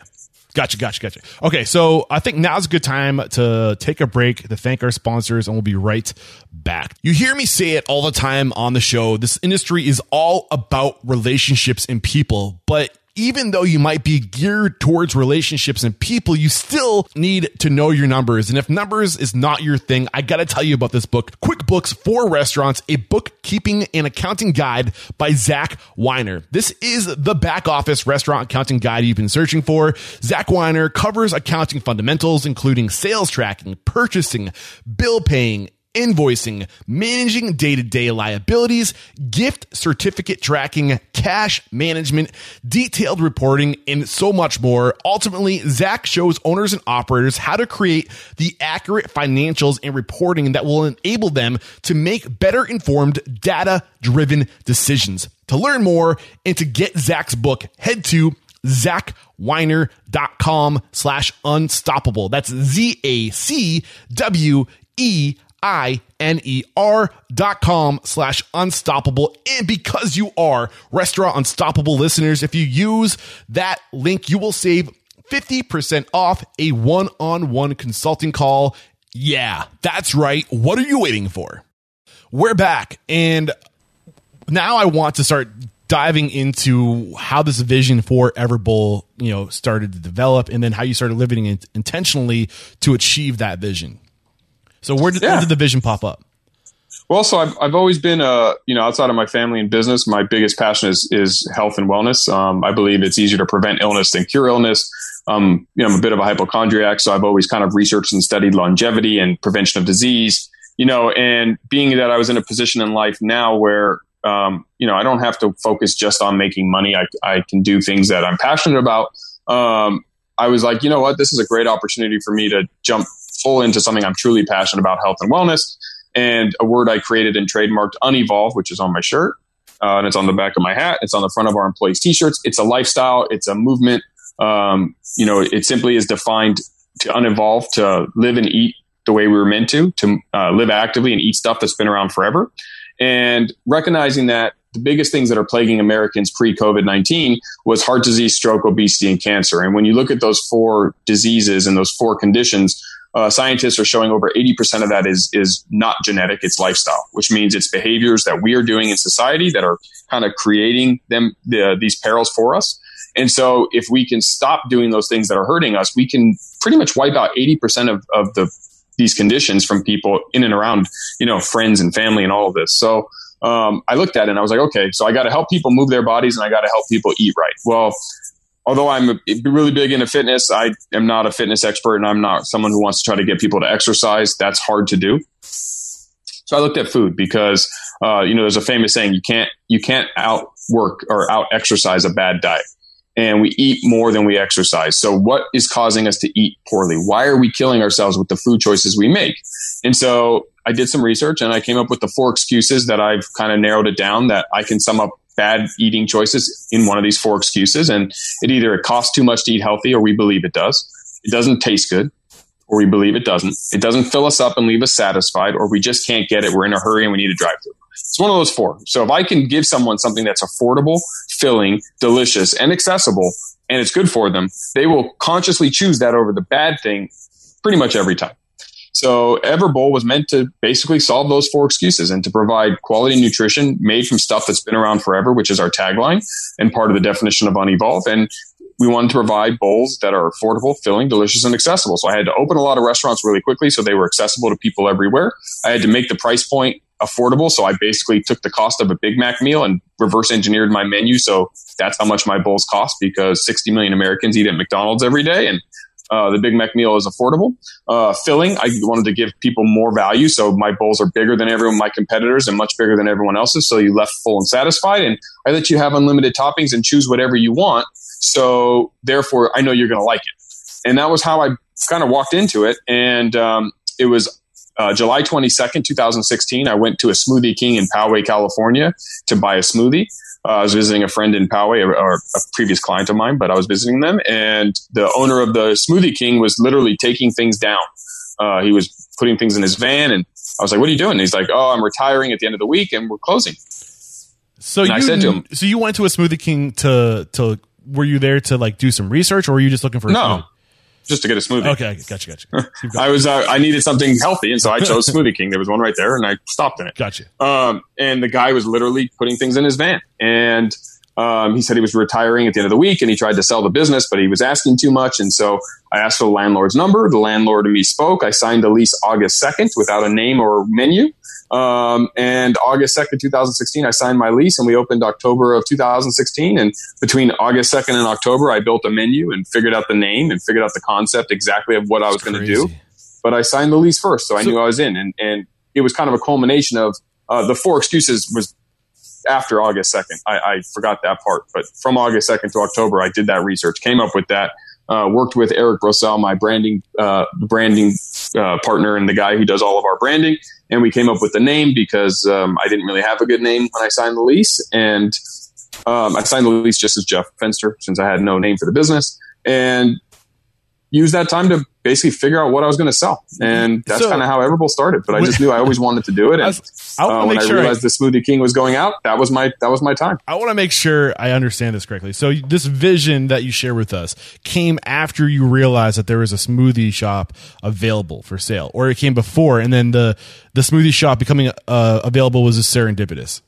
Gotcha, gotcha, gotcha. Okay, so I think now's a good time to take a break to thank our sponsors, and we'll be right back. You hear me say it all the time on the show. This industry is all about relationships and people, but even though you might be geared towards relationships and people, you still need to know your numbers. And if numbers is not your thing, I gotta tell you about this book, QuickBooks for Restaurants, a bookkeeping and accounting guide by Zach Weiner. This is the back office restaurant accounting guide you've been searching for. Zach Weiner covers accounting fundamentals, including sales tracking, purchasing, bill paying, invoicing, managing day to day liabilities, gift certificate tracking, cash management, detailed reporting, and so much more. Ultimately, Zach shows owners and operators how to create the accurate financials and reporting that will enable them to make better informed, data driven decisions. To learn more and to get Zach's book, head to zachweiner.com slash unstoppable. That's Z A C W E I-N-E-R dot com slash unstoppable. And because you are Restaurant Unstoppable listeners, if you use that link, you will save 50% off a one-on-one consulting call. Yeah, that's right. What are you waiting for? We're back and now I want to start diving into how this vision for Everbowl, you know, started to develop and then how you started living it intentionally to achieve that vision. So where did, yeah. where did the vision pop up? Well, so I've, I've always been, uh, you know, outside of my family and business, my biggest passion is, is health and wellness. Um, I believe it's easier to prevent illness than cure illness. Um, you know, I'm a bit of a hypochondriac, so I've always kind of researched and studied longevity and prevention of disease, you know, and being that I was in a position in life now where, um, you know, I don't have to focus just on making money. I, I can do things that I'm passionate about. Um, I was like, you know what, this is a great opportunity for me to jump full into something I'm truly passionate about, health and wellness. And a word I created and trademarked, unevolve, which is on my shirt. Uh, and it's on the back of my hat. It's on the front of our employees' t-shirts. It's a lifestyle. It's a movement. Um, you know, it simply is defined to unevolve, to live and eat the way we were meant to, to uh, live actively and eat stuff that's been around forever. And recognizing that the biggest things that are plaguing Americans pre COVID 19 was heart disease, stroke, obesity, and cancer. And when you look at those four diseases and those four conditions, uh, scientists are showing over 80% of that is is not genetic it's lifestyle which means it's behaviors that we are doing in society that are kind of creating them the, these perils for us and so if we can stop doing those things that are hurting us we can pretty much wipe out 80% of, of the these conditions from people in and around you know friends and family and all of this so um, I looked at it and I was like, okay, so I got to help people move their bodies and I got to help people eat right. Well, although I'm really big into fitness, I am not a fitness expert and I'm not someone who wants to try to get people to exercise. That's hard to do. So I looked at food because, uh, you know, there's a famous saying, you can't, you can't outwork or out exercise a bad diet. And we eat more than we exercise. So what is causing us to eat poorly? Why are we killing ourselves with the food choices we make? And so I did some research and I came up with the four excuses that I've kind of narrowed it down that I can sum up bad eating choices in one of these four excuses. And it either it costs too much to eat healthy or we believe it does. It doesn't taste good or we believe it doesn't. It doesn't fill us up and leave us satisfied or we just can't get it. We're in a hurry and we need to drive through. It's one of those four. So if I can give someone something that's affordable, filling, delicious, and accessible, and it's good for them, they will consciously choose that over the bad thing pretty much every time. So Everbowl was meant to basically solve those four excuses and to provide quality nutrition made from stuff that's been around forever, which is our tagline and part of the definition of unevolve. And we wanted to provide bowls that are affordable, filling, delicious, and accessible. So I had to open a lot of restaurants really quickly so they were accessible to people everywhere. I had to make the price point affordable. So I basically took the cost of a Big Mac meal and reverse engineered my menu. So that's how much my bowls cost because 60 million Americans eat at McDonald's every day. And uh, the Big Mac meal is affordable. Uh, filling, I wanted to give people more value. So my bowls are bigger than everyone, my competitors, and much bigger than everyone else's. So you left full and satisfied. And I let you have unlimited toppings and choose whatever you want. So therefore, I know you're going to like it. And that was how I kind of walked into it. And um, it was uh, July 22nd, 2016. I went to a Smoothie King in Poway, California to buy a smoothie. Uh, I was visiting a friend in Poway, or, or, a previous client of mine, but I was visiting them, and the owner of the Smoothie King was literally taking things down. Uh, he was putting things in his van, and I was like, "What are you doing?" And he's like, "Oh, I'm retiring at the end of the week, and we're closing." So and you, I said to him, "So you went to a Smoothie King to to were you there to like do some research, or were you just looking for no?" Just to get a smoothie. Okay, gotcha, gotcha. I was uh, I needed something healthy, and so I chose Smoothie King. There was one right there, and I stopped in it. Gotcha. Um, and the guy was literally putting things in his van, and Um, he said he was retiring at the end of the week and he tried to sell the business, but he was asking too much. And so I asked for the landlord's number. The landlord and me spoke. I signed the lease August 2nd without a name or menu. Um, and August 2nd, 2016, I signed my lease and we opened October of 2016. And between August 2nd and October, I built a menu and figured out the name and figured out the concept exactly of what I was going to do. But I signed the lease first, so I knew I was in. And, and it was kind of a culmination of uh, the four excuses was after August 2nd. I, I, forgot that part, but from August 2nd to October, I did that research, came up with that, uh, worked with Eric Rossell, my branding, uh, branding, uh, partner and the guy who does all of our branding. And we came up with the name because, um, I didn't really have a good name when I signed the lease. And, um, I signed the lease just as Jeff Fenster since I had no name for the business and used that time to basically figure out what I was going to sell. And that's so, kind of how Everbowl started. But I just knew I always wanted to do it. And I, I uh, when I sure realized I, the Smoothie King was going out, that was my that was my time. I want to make sure I understand this correctly. So this vision that you share with us came after you realized that there was a smoothie shop available for sale, or it came before, and then the the smoothie shop becoming uh, available was a serendipitous.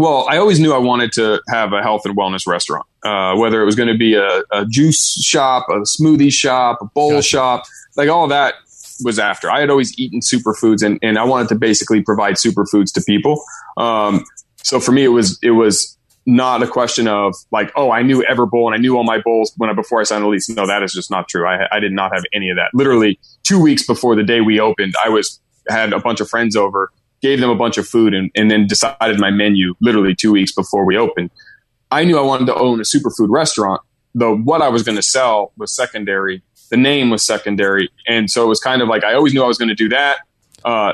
Well, I always knew I wanted to have a health and wellness restaurant, uh, whether it was going to be a, a, juice shop, a smoothie shop, a bowl gotcha. shop, like all that was after. I had always eaten superfoods, and, and I wanted to basically provide superfoods to people. Um, so for me, it was it was not a question of like, oh, I knew Everbowl and I knew all my bowls when I, before I signed the lease. No, that is just not true. I, I did not have any of that. Literally two weeks before the day we opened, I was had a bunch of friends over gave them a bunch of food, and, and then decided my menu literally two weeks before we opened. I knew I wanted to own a superfood restaurant, though what I was going to sell was secondary. The name was secondary. And so it was kind of like I always knew I was going to do that. Uh,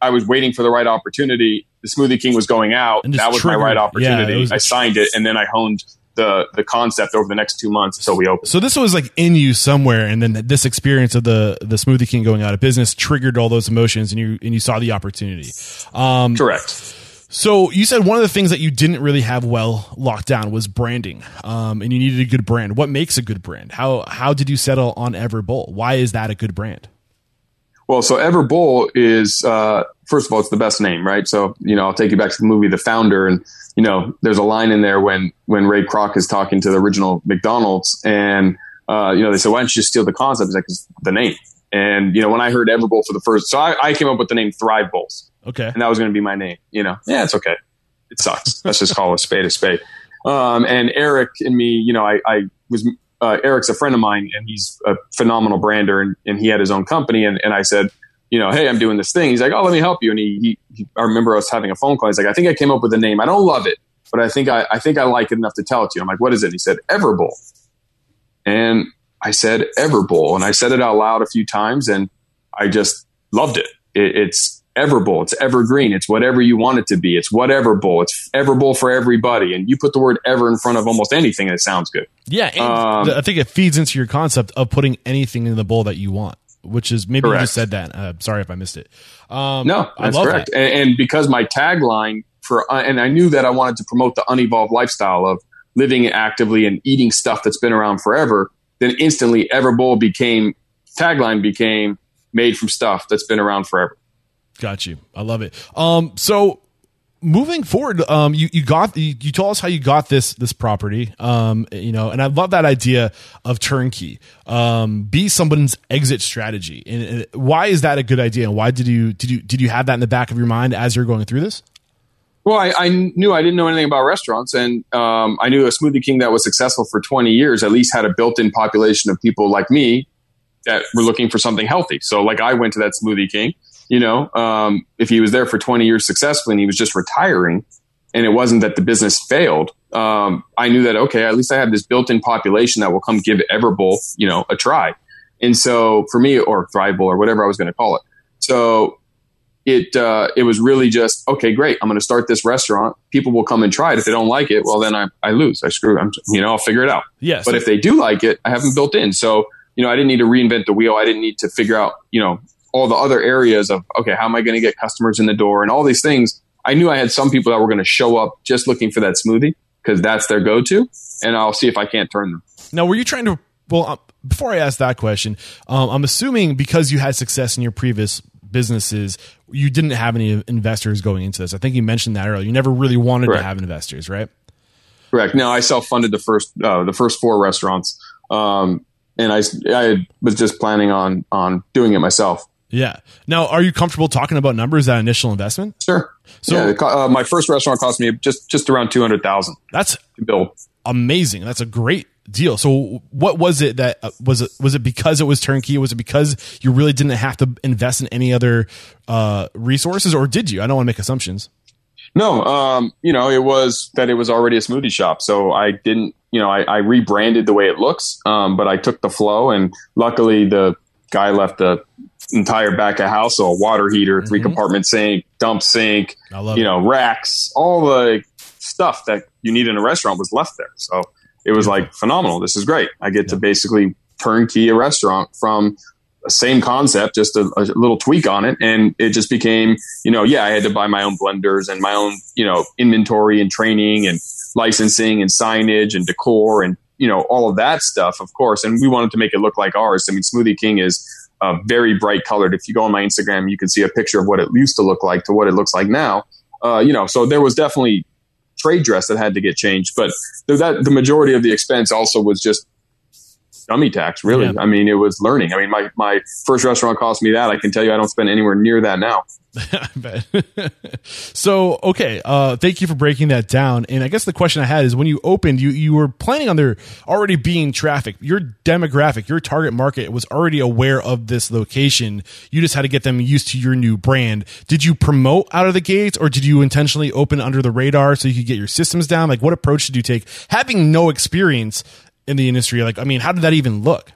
I was waiting for the right opportunity. The Smoothie King was going out. That was triggered. my right opportunity. Yeah, I signed it, and then I honed the the concept over the next two months until we open. So this was like in you somewhere, and then this experience of the the Smoothie King going out of business triggered all those emotions, and you and you saw the opportunity. Um, Correct. So you said one of the things that you didn't really have well locked down was branding, um, and you needed a good brand. What makes a good brand? How how did you settle on Everbowl? Why is that a good brand? Well, so Everbowl is uh, first of all, it's the best name, right? So you know, I'll take you back to the movie The Founder, and you know, there's a line in there when when Ray Kroc is talking to the original McDonald's, and uh, you know, they said, "Why don't you just steal the concept?" He's like, "It's the name." And you know, when I heard Everbowl for the first, so I, I came up with the name Thrive Bowls. Okay, and that was going to be my name. You know, yeah, it's okay. It sucks. Let's just call a spade a spade. Um, and Eric and me, you know, I, I was uh, Eric's a friend of mine, and he's a phenomenal brander, and, and he had his own company. And, and I said, you know, hey, I'm doing this thing. He's like, oh, let me help you. And he, he, he, I remember us having a phone call. He's like, I think I came up with a name. I don't love it, but I think I, I think I like it enough to tell it to you. I'm like, what is it? He said, Everbowl. And I said, Everbowl. And I said it out loud a few times and I just loved it. it it's Everbowl. It's evergreen. It's whatever you want it to be. It's whatever bowl. It's Everbowl for everybody. And you put the word ever in front of almost anything and it sounds good. Yeah. Um, I think it feeds into your concept of putting anything in the bowl that you want which is maybe correct. you just said that. Uh, sorry if I missed it. Um, no, that's correct. That. And, and, because my tagline for, uh, and I knew that I wanted to promote the unevolved lifestyle of living actively and eating stuff that's been around forever. Then instantly, Everbowl became tagline became made from stuff that's been around forever. Got you. I love it. Um, so moving forward, um, you, you got you, you, told us how you got this this property, um, you know, and I love that idea of turnkey, um, be someone's exit strategy, and, and, why is that a good idea? And why did you did you did you have that in the back of your mind as you're going through this? Well, I, I knew I didn't know anything about restaurants, and um, I knew a Smoothie King that was successful for 20 years at least had a built-in population of people like me that were looking for something healthy. So, like, I went to that Smoothie King you know, um, if he was there for 20 years successfully and he was just retiring and it wasn't that the business failed, um, I knew that, okay, at least I have this built in population that will come give Everbowl, you know, a try. And so for me, or Thrive Bowl or whatever I was going to call it. So it, uh, it was really just, okay, great. I'm going to start this restaurant. People will come and try it. If they don't like it, well, then I, I lose. I screw. I'm, you know, I'll figure it out. Yes. But if they do like it, I have them built in. So, you know, I didn't need to reinvent the wheel. I didn't need to figure out, you know, all the other areas of okay, how am I going to get customers in the door and all these things. I knew I had some people that were going to show up just looking for that smoothie because that's their go-to, and I'll see if I can't turn them. Now, were you trying to? Well, uh, before I ask that question, um, I'm assuming because you had success in your previous businesses, you didn't have any investors going into this. I think you mentioned that earlier. You never really wanted Correct. to have investors, right? Correct. No, I self funded the first uh, the first four restaurants, um, and I I was just planning on on doing it myself. Yeah. Now, are you comfortable talking about numbers that initial investment? Sure. So yeah, uh, my first restaurant cost me just just around two hundred thousand. That's to build. Amazing. That's a great deal. So, what was it that uh, was it? Was it because it was turnkey? Was it because you really didn't have to invest in any other uh, resources, or did you? I don't want to make assumptions. No, um, you know, it was that it was already a smoothie shop, so I didn't. You know, I, I rebranded the way it looks, um, but I took the flow, and luckily the guy left the entire back of house, so a water heater, three mm-hmm. compartment sink, dump sink, you know, racks, all the stuff that you need in a restaurant was left there. So it was like phenomenal. This is great. I get yeah. to basically turnkey a restaurant from the same concept, just a, a, little tweak on it. And it just became, you know, yeah, I had to buy my own blenders and my own, you know, inventory and training and licensing and signage and decor and, you know, all of that stuff, of course. And we wanted to make it look like ours. I mean, Smoothie King is uh, very bright colored. If you go on my Instagram, you can see a picture of what it used to look like to what it looks like now. Uh, you know, so there was definitely trade dress that had to get changed, but that the majority of the expense also was just dummy tax. Really, yeah. I mean, it was learning. I mean, my my first restaurant cost me that. I can tell you, I don't spend anywhere near that now. I bet. so, okay, uh, thank you for breaking that down. And I guess the question I had is when you opened, you, you were planning on there already being traffic. Your demographic, your target market was already aware of this location. You just had to get them used to your new brand. Did you promote out of the gates or did you intentionally open under the radar so you could get your systems down? Like, what approach did you take? Having no experience in the industry, like, I mean, how did that even look?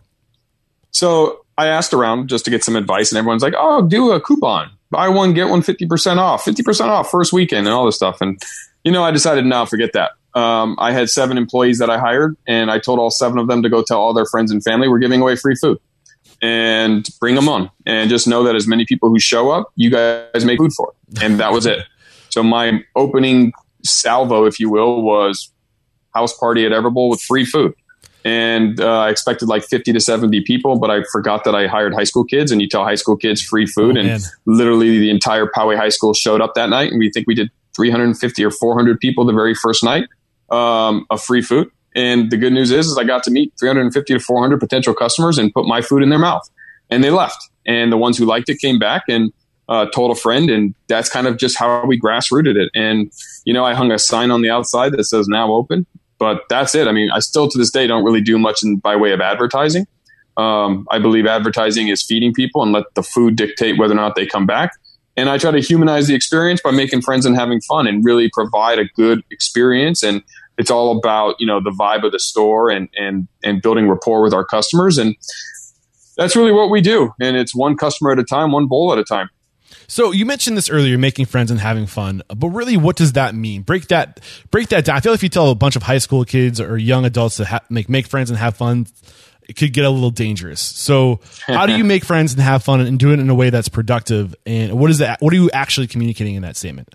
So I asked around just to get some advice, and everyone's like, "Oh, do a coupon, buy one get one 50 percent off, fifty percent off first weekend, and all this stuff." And you know, I decided, no, forget that. Um, I had seven employees that I hired, and I told all seven of them to go tell all their friends and family we're giving away free food, and bring them on, and just know that as many people who show up, you guys make food for, and that was it. So my opening salvo, if you will, was house party at Everbowl with free food and uh, I expected like 50 to 70 people, but I forgot that I hired high school kids, and you tell high school kids free food, oh, and man. literally the entire Poway High School showed up that night, and we think we did 350 or 400 people the very first night um, of free food. And the good news is, is I got to meet 350 to 400 potential customers and put my food in their mouth, and they left. And the ones who liked it came back and uh, told a friend, and that's kind of just how we grassrooted it. And you know, I hung a sign on the outside that says "Now Open," but that's it. I mean, I still to this day don't really do much in, by way of advertising. Um, I believe advertising is feeding people and let the food dictate whether or not they come back. And I try to humanize the experience by making friends and having fun and really provide a good experience. And it's all about, you know, the vibe of the store and, and, and building rapport with our customers. And that's really what we do. And it's one customer at a time, one bowl at a time. So you mentioned this earlier, making friends and having fun, but really, what does that mean? Break that, break that down. I feel like if you tell a bunch of high school kids or young adults to ha- make make friends and have fun, it could get a little dangerous. So, how do you make friends and have fun and do it in a way that's productive? And what is that? What are you actually communicating in that statement?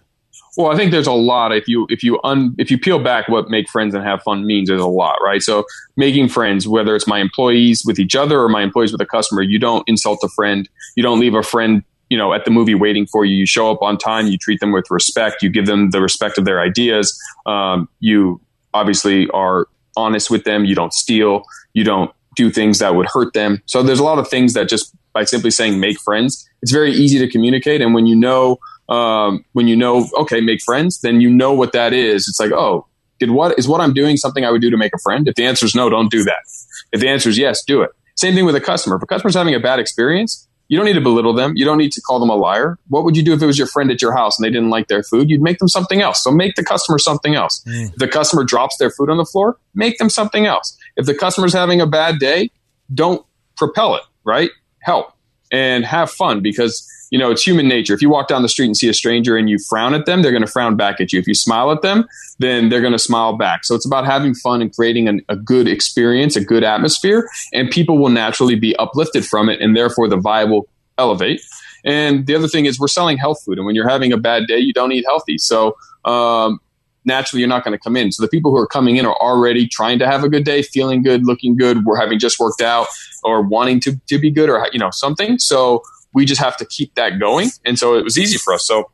Well, I think there's a lot. If you if you un, if you peel back what make friends and have fun means, there's a lot, right? So making friends, whether it's my employees with each other or my employees with a customer, you don't insult a friend. You don't leave a friend you know at the movie waiting for you. You show up on time you treat them with respect you give them the respect of their ideas. Um, you obviously are honest with them. You don't steal. You don't do things that would hurt them. So there's a lot of things that just by simply saying make friends it's very easy to communicate. And when you know um, when you know okay make friends then you know what that is. It's like oh did what is what i'm doing something i would do to make a friend? If the answer is no don't do that. If the answer is yes do it. Same thing with a customer. If a customer's having a bad experience you don't need to belittle them. You don't need to call them a liar. What would you do if it was your friend at your house and they didn't like their food? You'd make them something else. So make the customer something else. Mm. If the customer drops their food on the floor, make them something else. If the customer's having a bad day, don't propel it, right? Help and have fun because you know, it's human nature. If you walk down the street and see a stranger and you frown at them, they're going to frown back at you. If you smile at them, then they're going to smile back. So it's about having fun and creating an, a good experience, a good atmosphere, and people will naturally be uplifted from it, and therefore the vibe will elevate. And the other thing is, we're selling health food, and when you're having a bad day, you don't eat healthy. So um, naturally, you're not going to come in. So the people who are coming in are already trying to have a good day, feeling good, looking good. We're having just worked out or wanting to, to be good or you know something. So we just have to keep that going. And so it was easy for us. So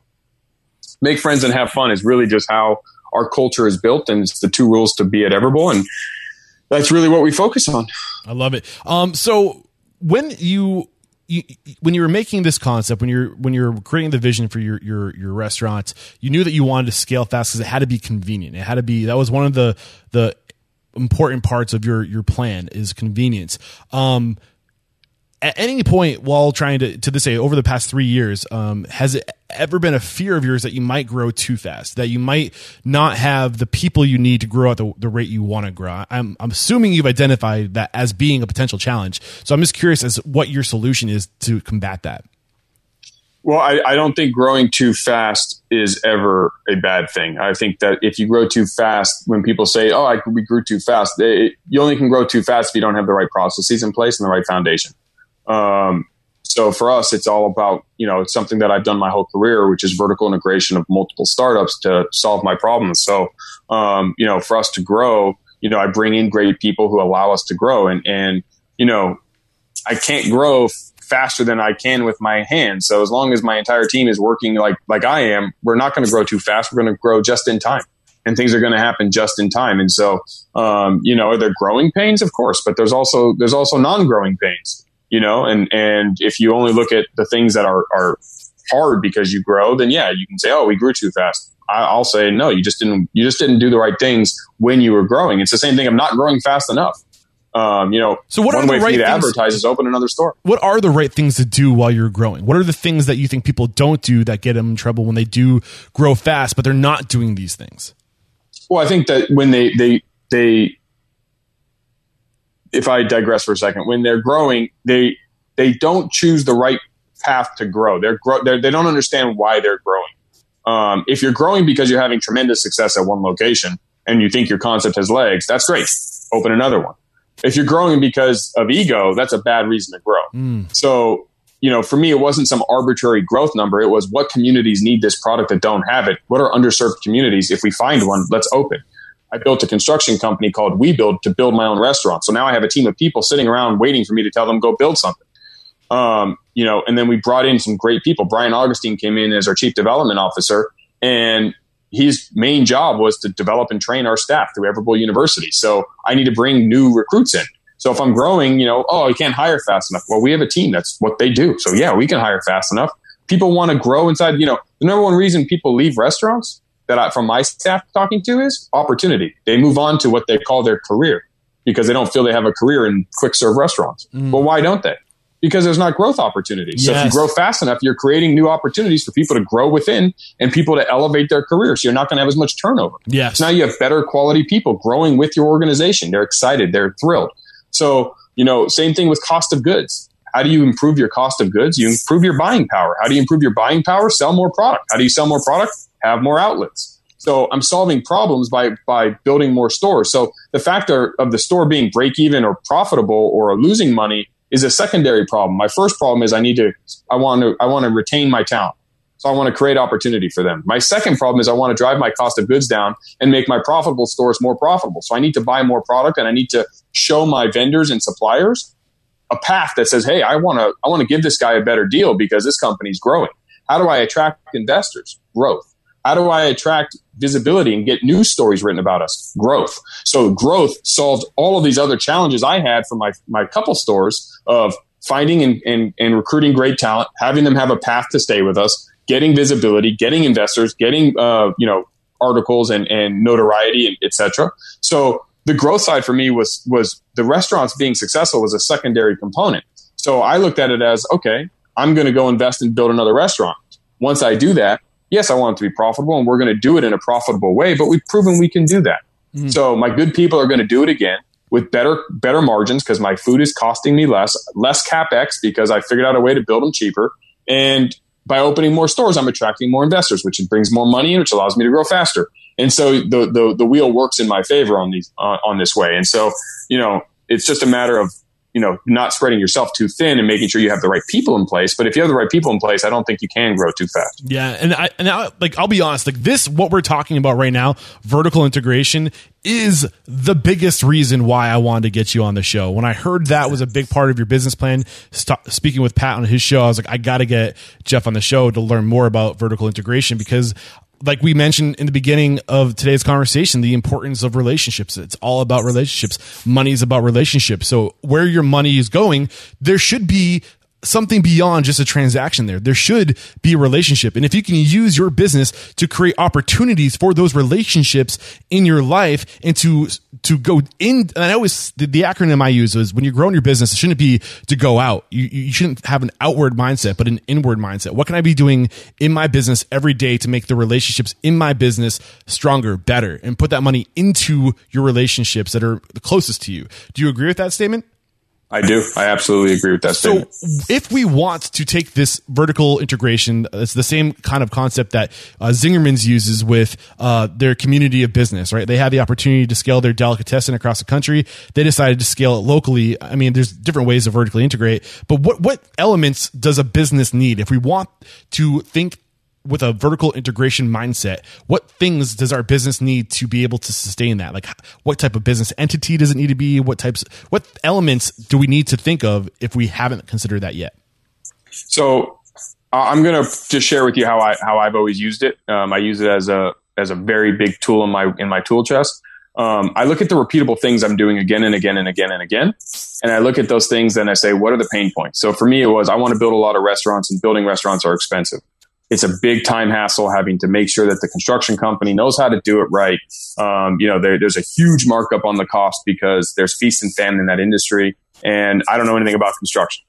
make friends and have fun is really just how our culture is built, and it's the two rules to be at Everbowl, and that's really what we focus on. I love it. Um, so when you you, when you were making this concept, when you're when you're creating the vision for your your your restaurant, you knew that you wanted to scale fast because it had to be convenient. It had to be that was one of the the important parts of your your plan is convenience. Um, at any point while trying to to this day over the past three years, um, has it ever been a fear of yours that you might grow too fast, that you might not have the people you need to grow at the, the rate you want to grow? I'm I'm assuming you've identified that as being a potential challenge. So I'm just curious as what your solution is to combat that. Well, I, I, don't think growing too fast is ever a bad thing. I think that if you grow too fast, when people say, "Oh, I, we grew too fast," they, you only can grow too fast if you don't have the right processes in place and the right foundation. Um, so for us, it's all about, you know, it's something that I've done my whole career, which is vertical integration of multiple startups to solve my problems. So, um, you know, for us to grow, you know, I bring in great people who allow us to grow and, and, you know, I can't grow faster than I can with my hands. So as long as my entire team is working like, like I am, we're not going to grow too fast. We're going to grow just in time and things are going to happen just in time. And so, um, you know, are there growing pains? Of course, but there's also, there's also non-growing pains you know, and, and if you only look at the things that are, are hard because you grow, then yeah, you can say, oh, we grew too fast. I, will say, no, you just didn't, you just didn't do the right things when you were growing. It's the same thing of not growing fast enough. Um, you know, so what one are way the right for you to things, advertise is open another store. What are the right things to do while you're growing? What are the things that you think people don't do that get them in trouble when they do grow fast, but they're not doing these things? Well, I think that when they, they, they, if I digress for a second, when they're growing, they they don't choose the right path to grow. They're, grow, they're they don't understand why they're growing. Um, if you're growing because you're having tremendous success at one location and you think your concept has legs, that's great. Open another one. If you're growing because of ego, that's a bad reason to grow. Mm. So, you know, for me, it wasn't some arbitrary growth number. It was what communities need this product that don't have it. What are underserved communities? If we find one, let's open. I built a construction company called We Build to build my own restaurant. So now I have a team of people sitting around waiting for me to tell them go build something. Um, you know, and then we brought in some great people. Brian Augustine came in as our chief development officer, and his main job was to develop and train our staff through Everbowl University. So I need to bring new recruits in. So if I'm growing, you know, oh, you can't hire fast enough. Well, we have a team. That's what they do. So yeah, we can hire fast enough. People want to grow inside. You know, the number one reason people leave restaurants that I, from my staff talking to is opportunity. They move on to what they call their career because they don't feel they have a career in quick serve restaurants. Mm. Well, why don't they? because there's not growth opportunities. Yes. So if you grow fast enough, you're creating new opportunities for people to grow within and people to elevate their careers. So you're not going to have as much turnover. Yes. So now you have better quality people growing with your organization. They're excited. They're thrilled. So, you know, same thing with cost of goods. How do you improve your cost of goods? You improve your buying power. How do you improve your buying power? Sell more product. How do you sell more product? Have more outlets. So I'm solving problems by by building more stores. So the factor of the store being break even or profitable or losing money is a secondary problem. My first problem is I need to, I want to, I want to retain my talent. So I want to create opportunity for them. My second problem is I want to drive my cost of goods down and make my profitable stores more profitable. So I need to buy more product and I need to show my vendors and suppliers a path that says, Hey, I want to, I want to give this guy a better deal because this company's growing. How do I attract investors? Growth. How do I attract visibility and get news stories written about us? Growth. So growth solved all of these other challenges I had from my, my couple stores of finding and, and, and recruiting great talent, having them have a path to stay with us, getting visibility, getting investors, getting, uh, you know, articles and, and notoriety, etc. So the growth side for me was, was the restaurants being successful was a secondary component. So I looked at it as, okay, I'm going to go invest and build another restaurant. Once I do that, yes, I want it to be profitable and we're going to do it in a profitable way, but we've proven we can do that. Mm-hmm. So my good people are going to do it again with better better margins because my food is costing me less, less capex because I figured out a way to build them cheaper, and by opening more stores, I'm attracting more investors, which brings more money in, which allows me to grow faster. And so the the, the wheel works in my favor on these uh, on this way. And so you know it's just a matter of you know, not spreading yourself too thin and making sure you have the right people in place. But if you have the right people in place, I don't think you can grow too fast. Yeah, and I and I, like I'll be honest, like this, what we're talking about right now, vertical integration is the biggest reason why I wanted to get you on the show. When I heard that was a big part of your business plan, st- speaking with Pat on his show, I was like, I got to get Jeff on the show to learn more about vertical integration because like we mentioned in the beginning of today's conversation, the importance of relationships. It's all about relationships. Money is about relationships. So where your money is going, there should be something beyond just a transaction there. There should be a relationship. And if you can use your business to create opportunities for those relationships in your life and to, to go in, and I always, the, the acronym I use is when you're growing your business, it shouldn't be to go out. You, you shouldn't have an outward mindset, but an inward mindset. What can I be doing in my business every day to make the relationships in my business stronger, better, and put that money into your relationships that are the closest to you? Do you agree with that statement? I do. I absolutely agree with that. So, statement. if we want to take this vertical integration, it's the same kind of concept that uh, Zingerman's uses with uh, their community of business, right? They had the opportunity to scale their delicatessen across the country. They decided to scale it locally. I mean, there's different ways to vertically integrate, but what what elements does a business need if we want to think with a vertical integration mindset, what things does our business need to be able to sustain that? Like, what type of business entity does it need to be? What types, what elements do we need to think of if we haven't considered that yet? So, I'm going to just share with you how I how I've always used it. Um, I use it as a as a very big tool in my in my tool chest. Um, I look at the repeatable things I'm doing again and again and again and again, and I look at those things and I say, what are the pain points? So for me, it was I want to build a lot of restaurants, and building restaurants are expensive it's a big time hassle having to make sure that the construction company knows how to do it right. Um, you know, there, there's a huge markup on the cost because there's feast and famine in that industry. And I don't know anything about construction.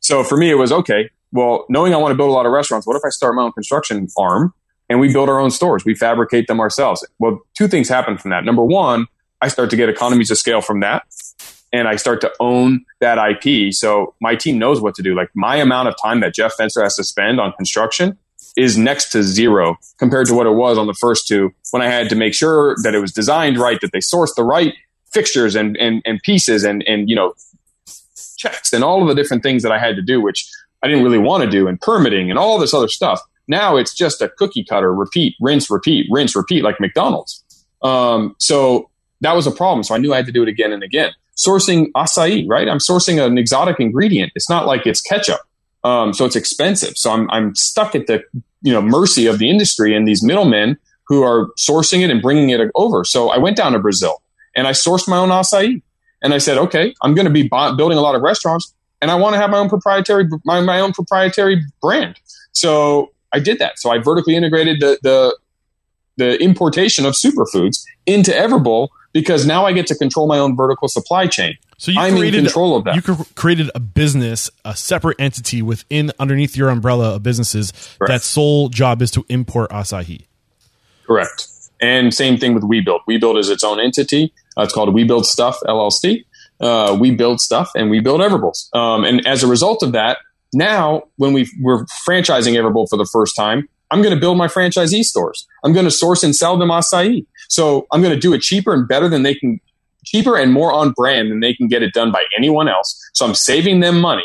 So for me, it was okay. Well, knowing I want to build a lot of restaurants, what if I start my own construction arm and we build our own stores? We fabricate them ourselves. Well, two things happen from that. Number one, I start to get economies of scale from that and I start to own that IP. So my team knows what to do. Like my amount of time that Jeff Fenster has to spend on construction is next to zero compared to what it was on the first two when I had to make sure that it was designed right, that they sourced the right fixtures and, and, and pieces and, and, you know, checks and all of the different things that I had to do, which I didn't really want to do and permitting and all this other stuff. Now it's just a cookie cutter, repeat, rinse, repeat, rinse, repeat, like McDonald's. Um, so that was a problem. So I knew I had to do it again and again. Sourcing acai, right? I'm sourcing an exotic ingredient. It's not like it's ketchup. Um, so it's expensive. So I'm, I'm stuck at the you know mercy of the industry and these middlemen who are sourcing it and bringing it over. So I went down to Brazil and I sourced my own acai. And I said, okay, I'm going to be building a lot of restaurants and I want to have my own proprietary my, my own proprietary brand. So I did that. So I vertically integrated the the, the importation of superfoods into Everbowl because now I get to control my own vertical supply chain. So you I'm created, in control of that. You created a business, a separate entity within underneath your umbrella of businesses. Correct. That sole job is to import acai. Correct. And same thing with WeBuild. WeBuild is its own entity. Uh, it's called WeBuild Stuff LLC. Uh, we build stuff and we build Everbowls. Um, and as a result of that, now when we we're franchising Everbowl for the first time, I'm going to build my franchisee stores. I'm going to source and sell them acai. So I'm going to do it cheaper and better than they can, cheaper and more on brand than they can get it done by anyone else. So I'm saving them money.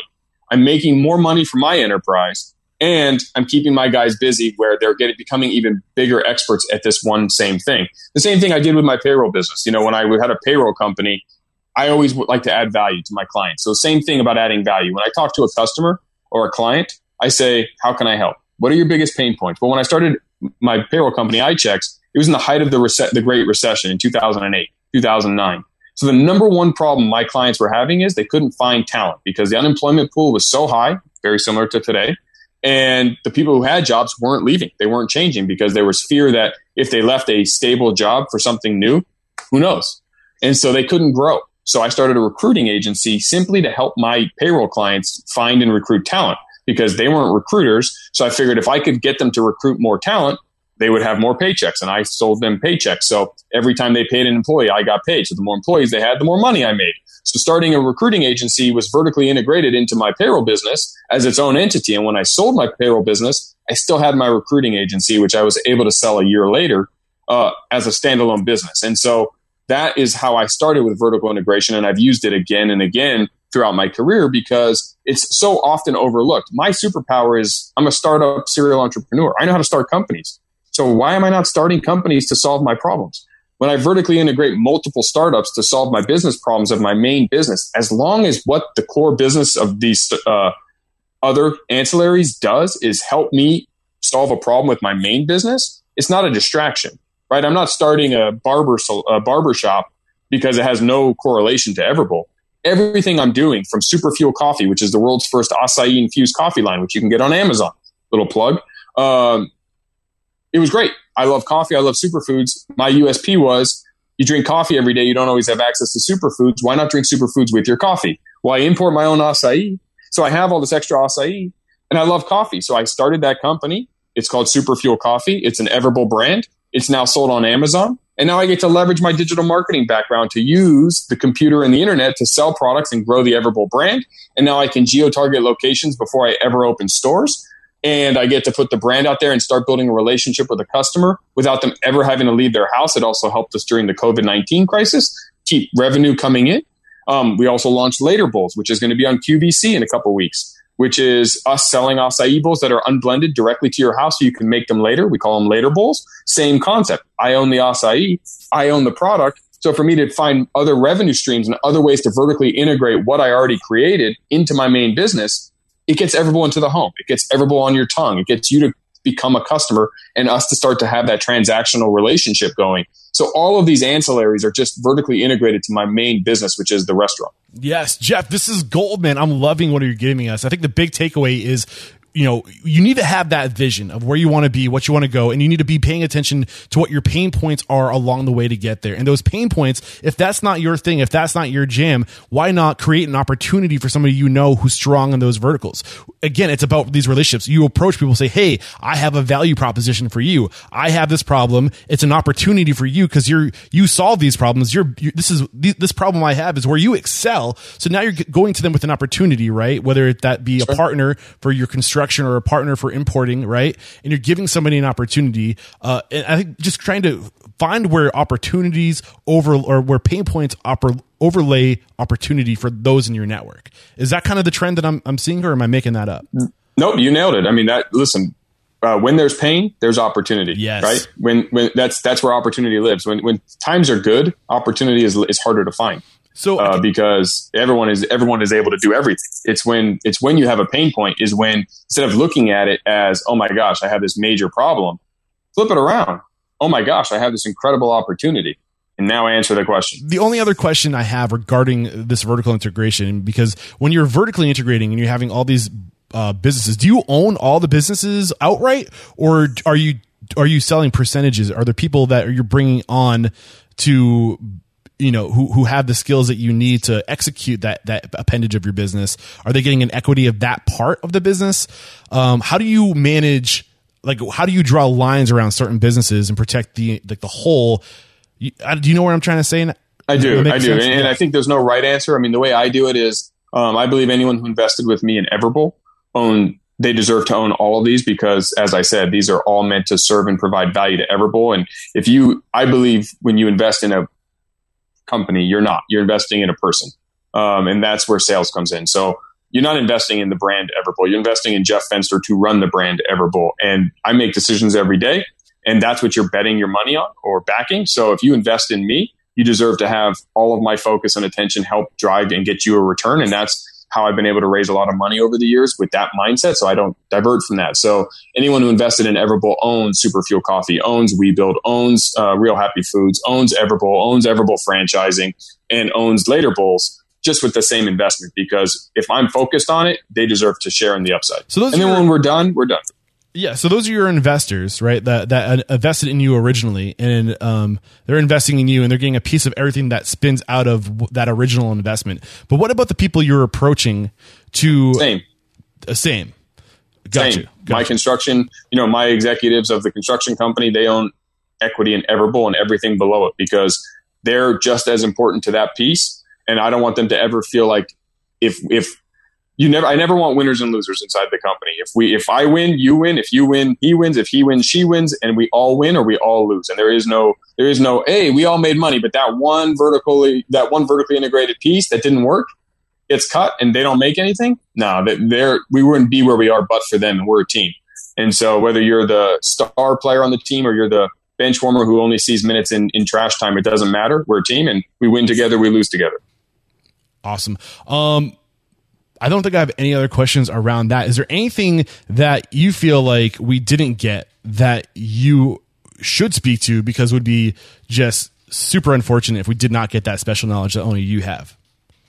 I'm making more money for my enterprise and I'm keeping my guys busy where they're getting becoming even bigger experts at this one same thing. The same thing I did with my payroll business. You know, when I had a payroll company, I always would like to add value to my clients. So same thing about adding value. When I talk to a customer or a client, I say, "How can I help? What are your biggest pain points?" But when I started my payroll company, iChecks, it was in the height of the, the Great Recession in 2008, 2009. So the number one problem my clients were having is they couldn't find talent because the unemployment pool was so high, very similar to today. And the people who had jobs weren't leaving. They weren't changing because there was fear that if they left a stable job for something new, who knows? And so they couldn't grow. So I started a recruiting agency simply to help my payroll clients find and recruit talent because they weren't recruiters. So I figured if I could get them to recruit more talent, they would have more paychecks and I sold them paychecks. So every time they paid an employee, I got paid. So the more employees they had, the more money I made. So starting a recruiting agency was vertically integrated into my payroll business as its own entity. And when I sold my payroll business, I still had my recruiting agency, which I was able to sell a year later uh, as a standalone business. And so that is how I started with vertical integration. And I've used it again and again throughout my career because it's so often overlooked. My superpower is I'm a startup serial entrepreneur. I know how to start companies. So why am I not starting companies to solve my problems? When I vertically integrate multiple startups to solve my business problems of my main business, as long as what the core business of these uh, other ancillaries does is help me solve a problem with my main business, it's not a distraction, right? I'm not starting a barber a barber shop because it has no correlation to Everbowl. Everything I'm doing from Superfuel Coffee, which is the world's first acai infused coffee line, which you can get on Amazon. Little plug. Um, it was great. I love coffee. I love superfoods. My USP was you drink coffee every day. You don't always have access to superfoods. Why not drink superfoods with your coffee? Well, I import my own acai. So I have all this extra acai and I love coffee. So I started that company. It's called Superfuel Coffee. It's an Everbowl brand. It's now sold on Amazon. And now I get to leverage my digital marketing background to use the computer and the internet to sell products and grow the Everbowl brand. And now I can geo target locations before I ever open stores and I get to put the brand out there and start building a relationship with a customer without them ever having to leave their house. It also helped us during the COVID 19 crisis keep revenue coming in. Um, we also launched Later Bowls, which is going to be on QVC in a couple weeks, which is us selling acai bowls that are unblended directly to your house so you can make them later. We call them Later Bowls. Same concept. I own the acai, I own the product. So for me to find other revenue streams and other ways to vertically integrate what I already created into my main business it gets Everbowl into the home. It gets Everbowl on your tongue. It gets you to become a customer and us to start to have that transactional relationship going. So all of these ancillaries are just vertically integrated to my main business, which is the restaurant. Yes, Jeff, this is gold, man. I'm loving what you're giving us. I think the big takeaway is you know, you need to have that vision of where you want to be, what you want to go, and you need to be paying attention to what your pain points are along the way to get there. And those pain points, if that's not your thing, if that's not your jam, why not create an opportunity for somebody you know who's strong in those verticals? Again, it's about these relationships. You approach people, say, Hey, I have a value proposition for you. I have this problem. It's an opportunity for you because you're, you solve these problems. You're, you're, this is, this problem I have is where you excel. So now you're going to them with an opportunity, right? Whether that be a partner for your construction construction or a partner for importing, right? And you're giving somebody an opportunity. Uh, and I think just trying to find where opportunities over or where pain points oper, overlay opportunity for those in your network. Is that kind of the trend that I'm, I'm seeing, or am I making that up? Nope, you nailed it. I mean, that listen. Uh, when there's pain, there's opportunity. Yes. Right. When when that's that's where opportunity lives. When when times are good, opportunity is is harder to find. So uh, because everyone is everyone is able to do everything. It's when it's when you have a pain point is when instead of looking at it as oh my gosh I have this major problem, flip it around. Oh my gosh I have this incredible opportunity. And now answer the question. The only other question I have regarding this vertical integration, because when you're vertically integrating and you're having all these uh, businesses, do you own all the businesses outright, or are you are you selling percentages? Are there people that you're bringing on to you know who who have the skills that you need to execute that that appendage of your business? Are they getting an equity of that part of the business? Um, how do you manage like how do you draw lines around certain businesses and protect the like the whole? You, do you know what i'm trying to say? I do. I do. and, and, i think there's no right answer. I mean the way i do it is um, i believe anyone who invested with me in everbowl own they deserve to own all of these because, as I said, these are all meant to serve and provide value to Everbowl. And if you, I believe when you invest in a company. You're not. You're investing in a person, um, and that's where sales comes in. So you're not investing in the brand Everbowl. You're investing in Jeff Fenster to run the brand Everbowl. And I make decisions every day, and that's what you're betting your money on or backing. So if you invest in me, you deserve to have all of my focus and attention help drive and get you a return. And that's how I've been able to raise a lot of money over the years with that mindset. So I don't divert from that. So anyone who invested in Everbowl owns Superfuel Coffee, owns WeBuild, owns uh, Real Happy Foods, owns Everbowl, owns Everbowl franchising, and owns Later Bowls just with the same investment because if I'm focused on it, they deserve to share in the upside. So and then when we're done, we're done. Yeah, so those are your investors, right? That that invested in you originally, and um, they're investing in you, and they're getting a piece of everything that spins out of that original investment. But what about the people you're approaching to same, uh, same? Got same. you. Got my you. construction, you know, my executives of the construction company, they own equity in Everbowl and everything below it because they're just as important to that piece. And I don't want them to ever feel like if if you never I never want winners and losers inside the company. If we if I win, you win. If you win, he wins. If he wins, she wins, and we all win or we all lose. And there is no there is no hey, we all made money, but that one vertically that one vertically integrated piece that didn't work gets cut and they don't make anything. No, that they're we wouldn't be where we are but for them and we're a team. And so whether you're the star player on the team or you're the bench warmer who only sees minutes in, in trash time, it doesn't matter. We're a team and we win together, we lose together. Awesome. Um I don't think I have any other questions around that. Is there anything that you feel like we didn't get that you should speak to because it would be just super unfortunate if we did not get that special knowledge that only you have.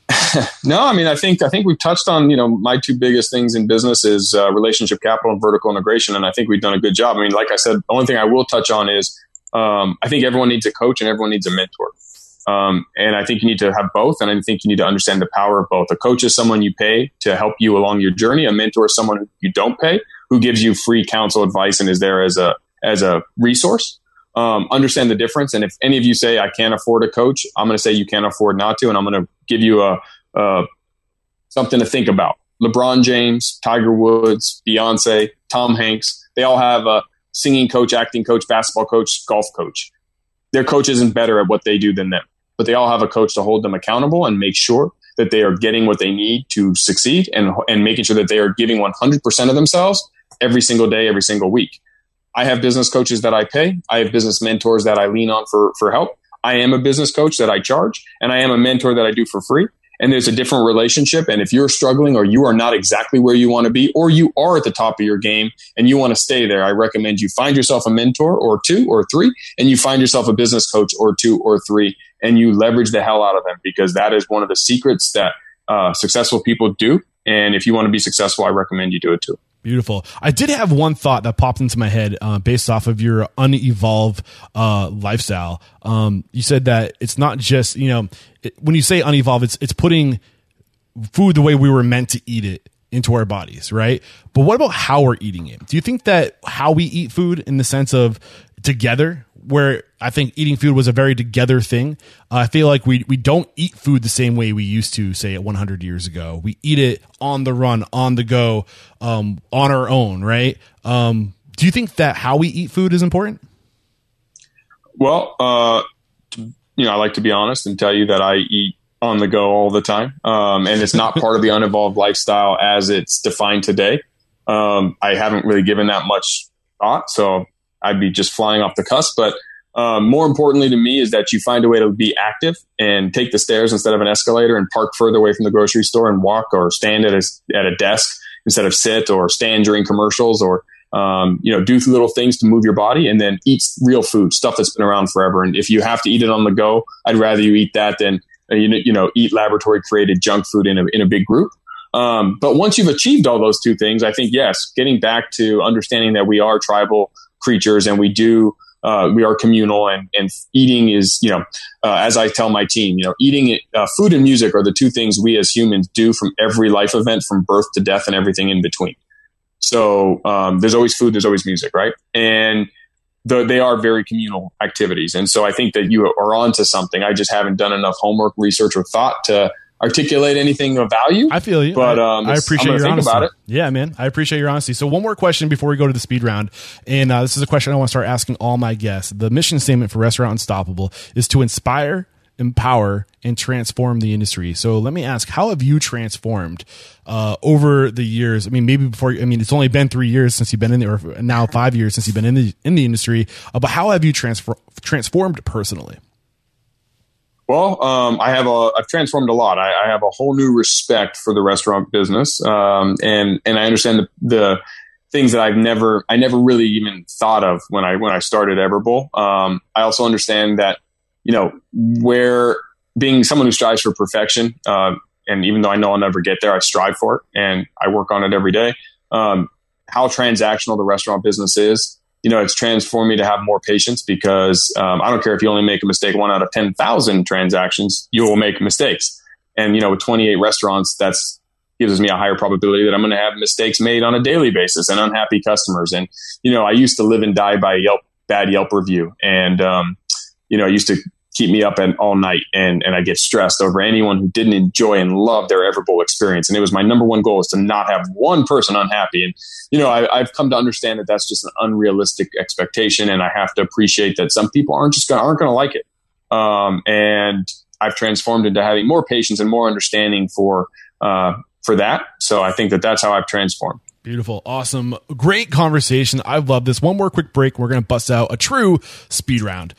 no, I mean, I think I think we've touched on you know my two biggest things in business is uh, relationship capital and vertical integration, and I think we've done a good job. I mean, like I said, the only thing I will touch on is um, I think everyone needs a coach and everyone needs a mentor, um, and I think you need to have both, and I think you need to understand the power of both. A coach is someone you pay to help you along your journey. A mentor is someone you don't pay who gives you free counsel, advice, and is there as a as a resource um, understand the difference. And if any of you say I can't afford a coach, I'm going to say you can't afford not to, and I'm going to give you a, a something to think about. LeBron James, Tiger Woods, Beyonce, Tom Hanks, they all have a singing coach, acting coach, basketball coach, golf coach. Their coach isn't better at what they do than them, but they all have a coach to hold them accountable and make sure that they are getting what they need to succeed and, and making sure that they are giving 100% of themselves every single day, every single week. I have business coaches that I pay. I have business mentors that I lean on for, for help. I am a business coach that I charge and I am a mentor that I do for free. And there's a different relationship. And if you're struggling or you are not exactly where you want to be, or you are at the top of your game and you want to stay there, I recommend you find yourself a mentor or two or three, and you find yourself a business coach or two or three, and you leverage the hell out of them because that is one of the secrets that uh, successful people do. And if you want to be successful, I recommend you do it too. Beautiful. I did have one thought that popped into my head uh, based off of your unevolved uh, lifestyle. Um, you said that it's not just you know it, when you say unevolved, it's it's putting food the way we were meant to eat it into our bodies, right? But what about how we're eating it? Do you think that how we eat food in the sense of together where I think eating food was a very together thing. Uh, I feel like we we don't eat food the same way we used to, say, 100 years ago. We eat it on the run, on the go, um, on our own, right? Um, do you think that how we eat food is important? Well, uh, you know, I like to be honest and tell you that I eat on the go all the time, um, and it's not part of the unevolved lifestyle as it's defined today. Um, I haven't really given that much thought, so I'd be just flying off the cusp. But um, more importantly to me is that you find a way to be active and take the stairs instead of an escalator and park further away from the grocery store and walk or stand at a, at a desk instead of sit or stand during commercials or um, you know do little things to move your body and then eat real food stuff that's been around forever and if you have to eat it on the go i'd rather you eat that than uh, you, you know eat laboratory created junk food in a, in a big group um, but once you've achieved all those two things i think yes getting back to understanding that we are tribal creatures and we do uh, we are communal and, and eating is you know uh, as i tell my team you know eating uh, food and music are the two things we as humans do from every life event from birth to death and everything in between. So um, there's always food there's always music right? And the, they are very communal activities. And so i think that you are onto something. I just haven't done enough homework research or thought to articulate anything of value. I feel you, but um, I appreciate your honesty. about it. Yeah, man, I appreciate your honesty. So one more question before we go to the speed round, and uh, this is a question I want to start asking all my guests. The mission statement for Restaurant Unstoppable is to inspire, empower, and transform the industry. So let me ask, how have you transformed uh, over the years? I mean, maybe before. I mean, it's only been three years since you've been in there, or now five years since you've been in the in the industry. Uh, but how have you transfer, transformed personally? Well, um, I have a, I've transformed a lot. I, I, have a whole new respect for the restaurant business, um, and and I understand the, the, things that I've never, I never really even thought of when I when I started Everbowl. Um, I also understand that you know where being someone who strives for perfection, uh, and even though I know I'll never get there, I strive for it and I work on it every day. Um, how transactional the restaurant business is, you know, it's transformed me to have more patience because um, I don't care if you only make a mistake one out of 10,000 transactions, you will make mistakes. And, you know, with 28 restaurants, that's gives me a higher probability that I'm going to have mistakes made on a daily basis and unhappy customers. And, you know, I used to live and die by Yelp, bad Yelp review. And, um, you know, I used to keep me up and all night and, and I get stressed over anyone who didn't enjoy and love their Everbowl experience. And it was my number one goal is to not have one person unhappy. And, you know, I, have come to understand that that's just an unrealistic expectation. And I have to appreciate that some people aren't just to, aren't going to like it. Um, and I've transformed into having more patience and more understanding for, uh, for that. So I think that that's how I've transformed. Beautiful. Awesome. Great conversation. I love this. One more quick break. We're going to bust out a true speed round.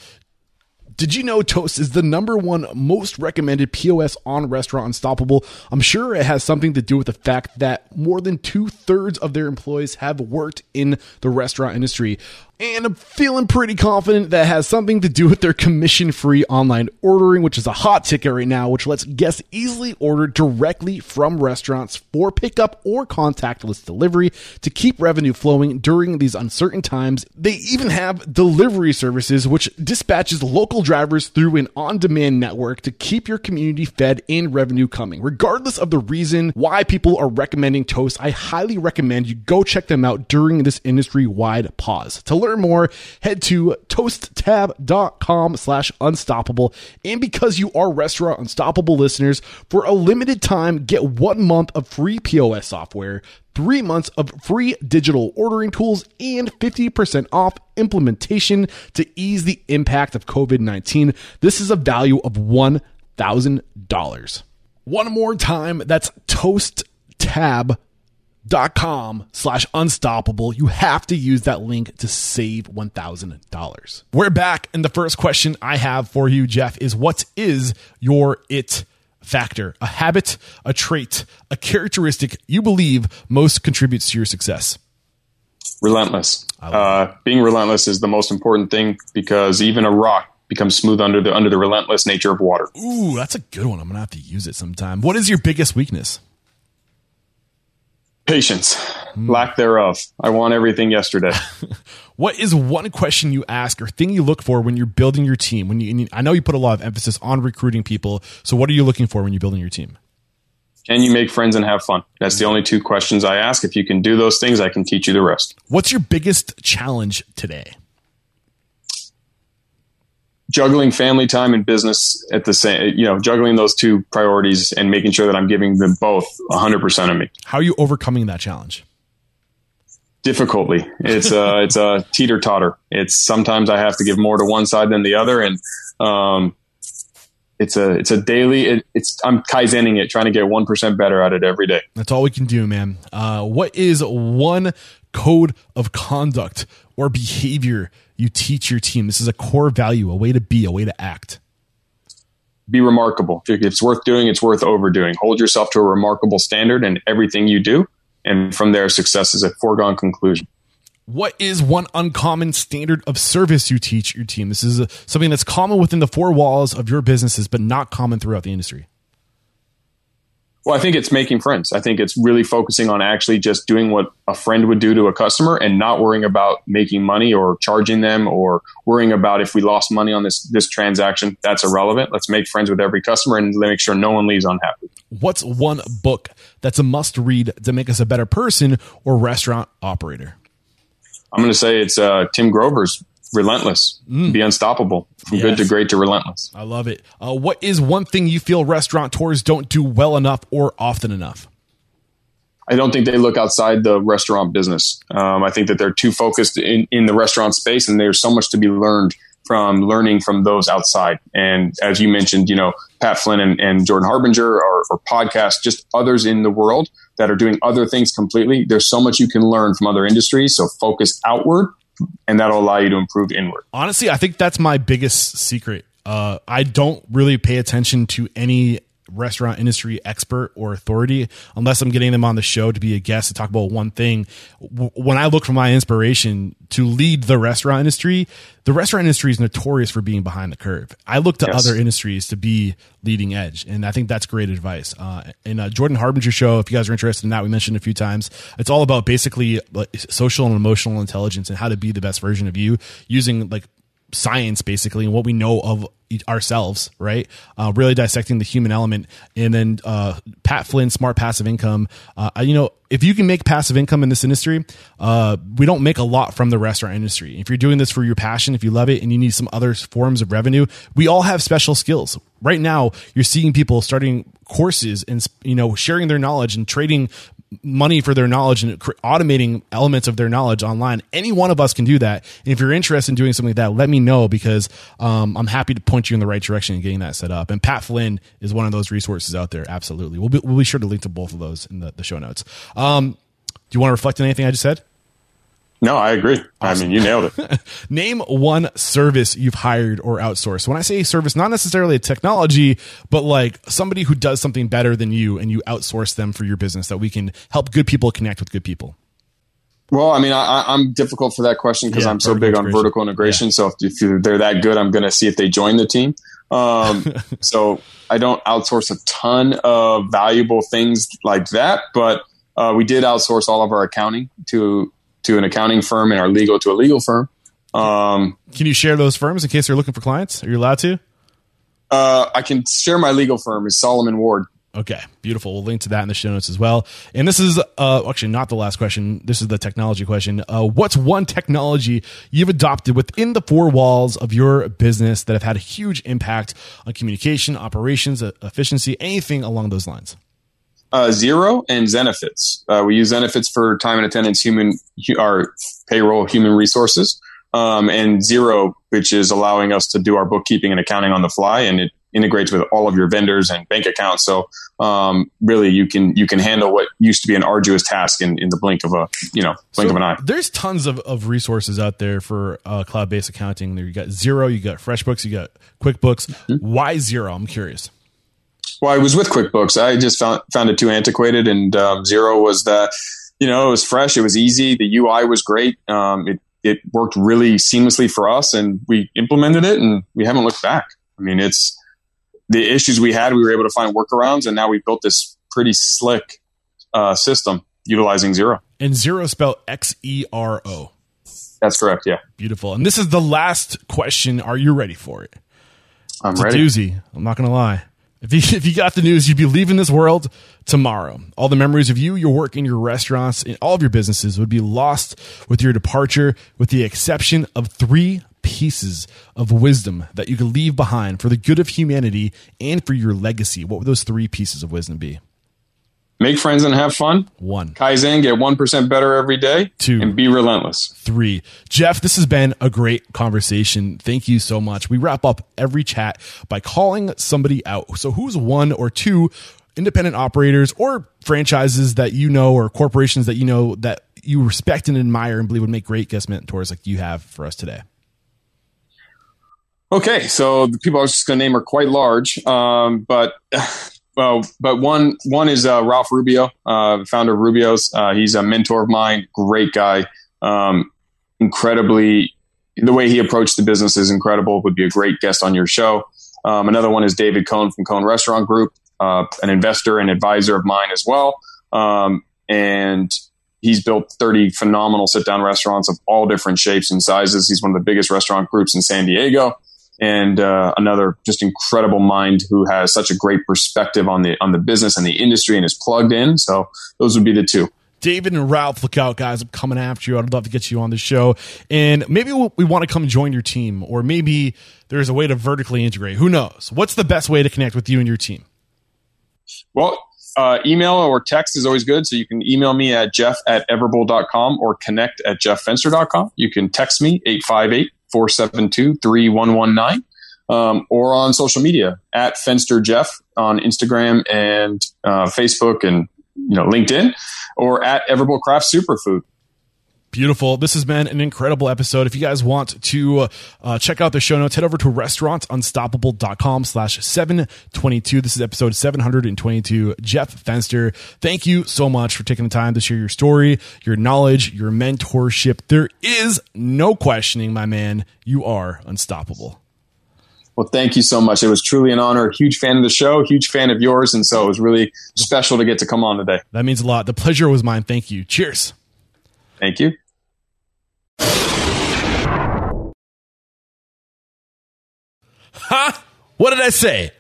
Did you know Toast is the number one most recommended POS on Restaurant Unstoppable? I'm sure it has something to do with the fact that more than two thirds of their employees have worked in the restaurant industry. And I'm feeling pretty confident that has something to do with their commission free online ordering, which is a hot ticket right now, which lets guests easily order directly from restaurants for pickup or contactless delivery to keep revenue flowing during these uncertain times. They even have delivery services, which dispatches local drivers through an on demand network to keep your community fed and revenue coming. Regardless of the reason why people are recommending Toast, I highly recommend you go check them out during this industry wide pause. To learn more, head to toasttab.com slash unstoppable. And because you are Restaurant Unstoppable listeners, for a limited time, get one month of free POS software, three months of free digital ordering tools, and 50% off implementation to ease the impact of COVID 19. This is a value of $1,000. One more time, that's toasttab.com dot com slash unstoppable. You have to use that link to save $1000 we're back and the first question i have for you jeff is what is your it factor? A habit a trait a characteristic you believe most contributes to your success? Relentless. Uh, being relentless is the most important thing because even a rock becomes smooth under the under the relentless nature of water. Ooh that's a good one. I'm gonna have to use it sometime. What is your biggest weakness Patience, mm. lack thereof. I want everything yesterday. what is one question you ask or thing you look for when you're building your team? When you, I know you put a lot of emphasis on recruiting people. So, what are you looking for when you're building your team? Can you make friends and have fun? That's the only two questions I ask. If you can do those things, I can teach you the rest. What's your biggest challenge today? Juggling family time and business at the same, you know, juggling those two priorities and making sure that I'm giving them both 100% of me. How are you overcoming that challenge? Difficultly. It's a, it's a teeter totter. It's sometimes I have to give more to one side than the other. And, um, it's a it's a daily it, it's i'm kaizening it trying to get 1% better at it every day that's all we can do man uh, what is one code of conduct or behavior you teach your team. This is a core value, a way to be, a way to act. Be remarkable. If it's worth doing, it's worth overdoing. Hold yourself to a remarkable standard in everything you do. And from there, success is a foregone conclusion. What is one uncommon standard of service you teach your team? This is a, something that's common within the four walls of your businesses, but not common throughout the industry. Well, I think it's making friends. I think it's really focusing on actually just doing what a friend would do to a customer and not worrying about making money or charging them or worrying about if we lost money on this this transaction. That's irrelevant. Let's make friends with every customer and make sure no one leaves unhappy. What's one book that's a must read to make us a better person or restaurant operator? I'm going to say it's uh, Tim Grover's relentless, mm. be unstoppable, from yes. good to great to relentless. I love it. Uh, what is one thing you feel restaurateurs don't do well enough or often enough? I don't think they look outside the restaurant business. Um, I think that they're too focused in, in the restaurant space, and there's so much to be learned from learning from those outside. And as you mentioned, you know, Pat Flynn and, and Jordan Harbinger or, or podcasts, just others in the world that are doing other things completely. There's so much you can learn from other industries. So focus outward and that'll allow you to improve inward. Honestly, I think that's my biggest secret. Uh, I don't really pay attention to any restaurant industry expert or authority unless I'm getting them on the show to be a guest to talk about one thing. When I look for my inspiration to lead the restaurant industry, the restaurant industry is notorious for being behind the curve. I look to yes. other industries to be leading edge, and I think that's great advice. Uh, in uh, Jordan Harbinger show, if you guys are interested in that, we mentioned a few times. It's all about basically like, social and emotional intelligence and how to be the best version of you using like science basically and what we know of ourselves, right? Uh, really dissecting the human element, and then uh, Pat Flynn, smart passive income. Uh, you know, if you can make passive income in this industry, uh, we don't make a lot from the restaurant industry. If you're doing this for your passion, if you love it, and you need some other forms of revenue, we all have special skills. Right now, you're seeing people starting courses and you know sharing their knowledge and trading money for their knowledge and automating elements of their knowledge online. Any one of us can do that. And if you're interested in doing something like that, let me know because um, I'm happy to point you in the right direction and getting that set up. And Pat Flynn is one of those resources out there. Absolutely. We'll be, we'll be sure to link to both of those in the, the show notes. Um, do you want to reflect on anything I just said? No, I agree. Awesome. I mean, you nailed it. Name one service you've hired or outsourced. When I say service, not necessarily a technology, but like somebody who does something better than you and you outsource them for your business that we can help good people connect with good people. Well, I mean, I, I'm difficult for that question because Yeah, I'm so big on vertical integration. So if, if they're that good, I'm going to see if they join the team. Um, so I don't outsource a ton of valuable things like that, but uh, we did outsource all of our accounting to to an accounting firm and our legal to a legal firm. Um, Can you share those firms in case you're looking for clients? Are you allowed to? uh, I can share my legal firm is Solomon Ward. Okay, beautiful. We'll link to that in the show notes as well. And this is uh, actually not the last question. This is the technology question. Uh, what's one technology you've adopted within the four walls of your business that have had a huge impact on communication, operations, efficiency, anything along those lines? Uh, Xero and Zenefits. Uh, we use Zenefits for time and attendance, human, hu- our payroll, human resources, um, and Xero, which is allowing us to do our bookkeeping and accounting on the fly, and it integrates with all of your vendors and bank accounts. So um, really, you can you can handle what used to be an arduous task in, in the blink of a you know blink So of an eye. There's tons of, of resources out there for uh, cloud based accounting. There you got Xero, you got FreshBooks, you got QuickBooks. Mm-hmm. Why Xero? I'm curious. Well, I was with QuickBooks. I just found found it too antiquated, and um, Xero was the, you know, it was fresh, it was easy, the UI was great. Um, it it worked really seamlessly for us, and we implemented it, and we haven't looked back. I mean, it's the issues we had. We were able to find workarounds, and now we built this pretty slick uh, system utilizing Xero. And Xero spelled X E R O. That's correct. Yeah, Beautiful. And this is the last question. Are you ready for it? I'm It's ready. doozy. I'm not going to lie. If you, if you got the news, you'd be leaving this world tomorrow. All the memories of you, your work in your restaurants, and all of your businesses would be lost with your departure, with the exception of three pieces of wisdom that you could leave behind for the good of humanity and for your legacy. What would those three pieces of wisdom be? Make friends and have fun. One. Kaizen, get one percent better every day. Two. and be relentless. three. Jeff, this has been a great conversation. Thank you so much. We wrap up every chat by calling somebody out. So, who's one or two independent operators or franchises that you know or corporations that you know that you respect and admire and believe would make great guest mentors like you have for us today? Okay, so the people I was just going to name are quite large, um, but well, but one one is uh, Ralph Rubio, uh, founder of Rubio's. Uh, he's a mentor of mine, great guy, um, incredibly. The way he approached the business is incredible. Would be a great guest on your show. Um, another one is David Cohn from Cohn Restaurant Group, uh, an investor and advisor of mine as well, um, and he's built 30 phenomenal sit down restaurants of all different shapes and sizes. He's one of the biggest restaurant groups in San Diego and uh, another just incredible mind who has such a great perspective on the on the business and the industry and is plugged in. So those would be the two. David and Ralph, look out, guys. I'm coming after you. I'd love to get you on the show. And maybe we we want to come join your team, or maybe there's a way to vertically integrate. Who knows? What's the best way to connect with you and your team? Well, uh, email or text is always good. So you can email me at jeff at everbowl.com or connect at jefffenster.com. You can text me 858 472 3119 um, or on social media at Fenster Jeff on Instagram and uh, Facebook and you know LinkedIn or at Everbowl Craft Superfood. Beautiful. This has been an incredible episode. If you guys want to uh, check out the show notes, head over to restaurantunstoppable.com slash 722. This is episode 722. Jeff Fenster, thank you so much for taking the time to share your story, your knowledge, your mentorship. There is no questioning, my man, you are unstoppable. Well, thank you so much. It was truly an honor. Huge fan of the show, huge fan of yours. And so it was really special to get to come on today. That means a lot. The pleasure was mine. Thank you. Cheers. Thank you. Ha! What did I say?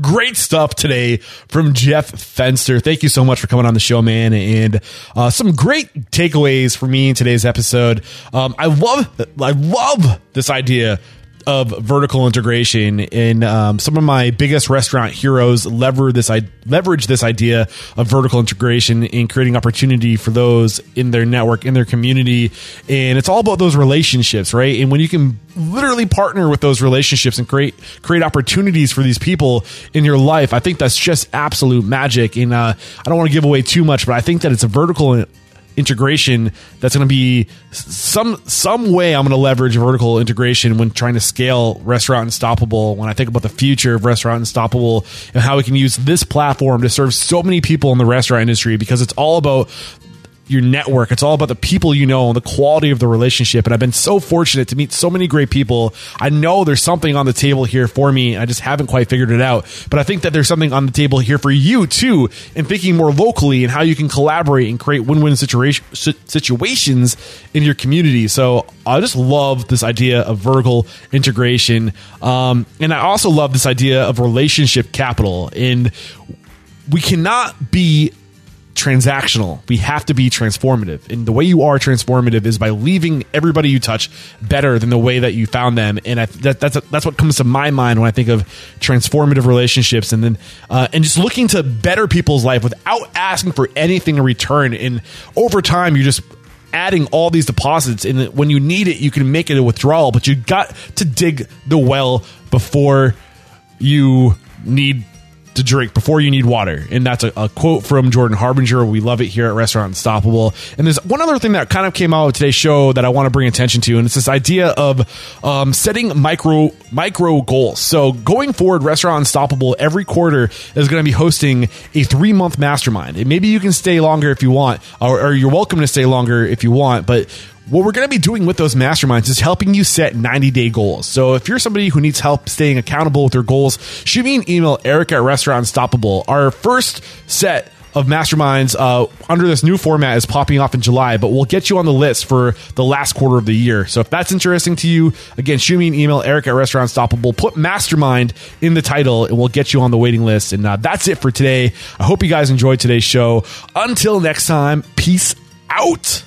Great stuff today from Jeff Fenster. Thank you so much for coming on the show, man. And uh, some great takeaways for me in today's episode. Um, I love, I love this idea of vertical integration. And um, some of my biggest restaurant heroes lever this, I leverage this idea of vertical integration in creating opportunity for those in their network, in their community. And it's all about those relationships, right? And when you can literally partner with those relationships and create create opportunities for these people in your life, I think that's just absolute magic. And uh, I don't want to give away too much, but I think that it's a vertical integration that's going to be some some way I'm going to leverage vertical integration when trying to scale Restaurant Unstoppable. When I think about the future of Restaurant Unstoppable and how we can use this platform to serve so many people in the restaurant industry, because it's all about your network. It's all about the people you know and the quality of the relationship. And I've been so fortunate to meet so many great people. I know there's something on the table here for me. I just haven't quite figured it out. But I think that there's something on the table here for you too in thinking more locally and how you can collaborate and create win-win situation, situations in your community. So I just love this idea of vertical integration. Um, and I also love this idea of relationship capital. And we cannot be transactional. We have to be transformative. And the way you are transformative is by leaving everybody you touch better than the way that you found them. And I, that, that's that's what comes to my mind when I think of transformative relationships. And then uh, and just looking to better people's life without asking for anything in return. And over time, you're just adding all these deposits and when you need it you can make it a withdrawal but you got to dig the well before you need to drink before you need water. And that's a, a, quote from Jordan Harbinger. We love it here at Restaurant Unstoppable. And there's one other thing that kind of came out of today's show that I want to bring attention to, and it's this idea of um, setting micro micro goals. So going forward, Restaurant Unstoppable every quarter is going to be hosting a three month mastermind. And maybe you can stay longer if you want, or, or you're welcome to stay longer if you want. But what we're going to be doing with those masterminds is helping you set 90 day goals. So if you're somebody who needs help staying accountable with their goals, shoot me an email, Eric at Restaurant Unstoppable. Our first set of masterminds uh, under this new format is popping off in July, but we'll get you on the list for the last quarter of the year. So if that's interesting to you, again, shoot me an email, Eric at Restaurant Unstoppable. Put mastermind in the title, and we'll get you on the waiting list. And uh, that's it for today. I hope you guys enjoyed today's show. Until next time, peace out.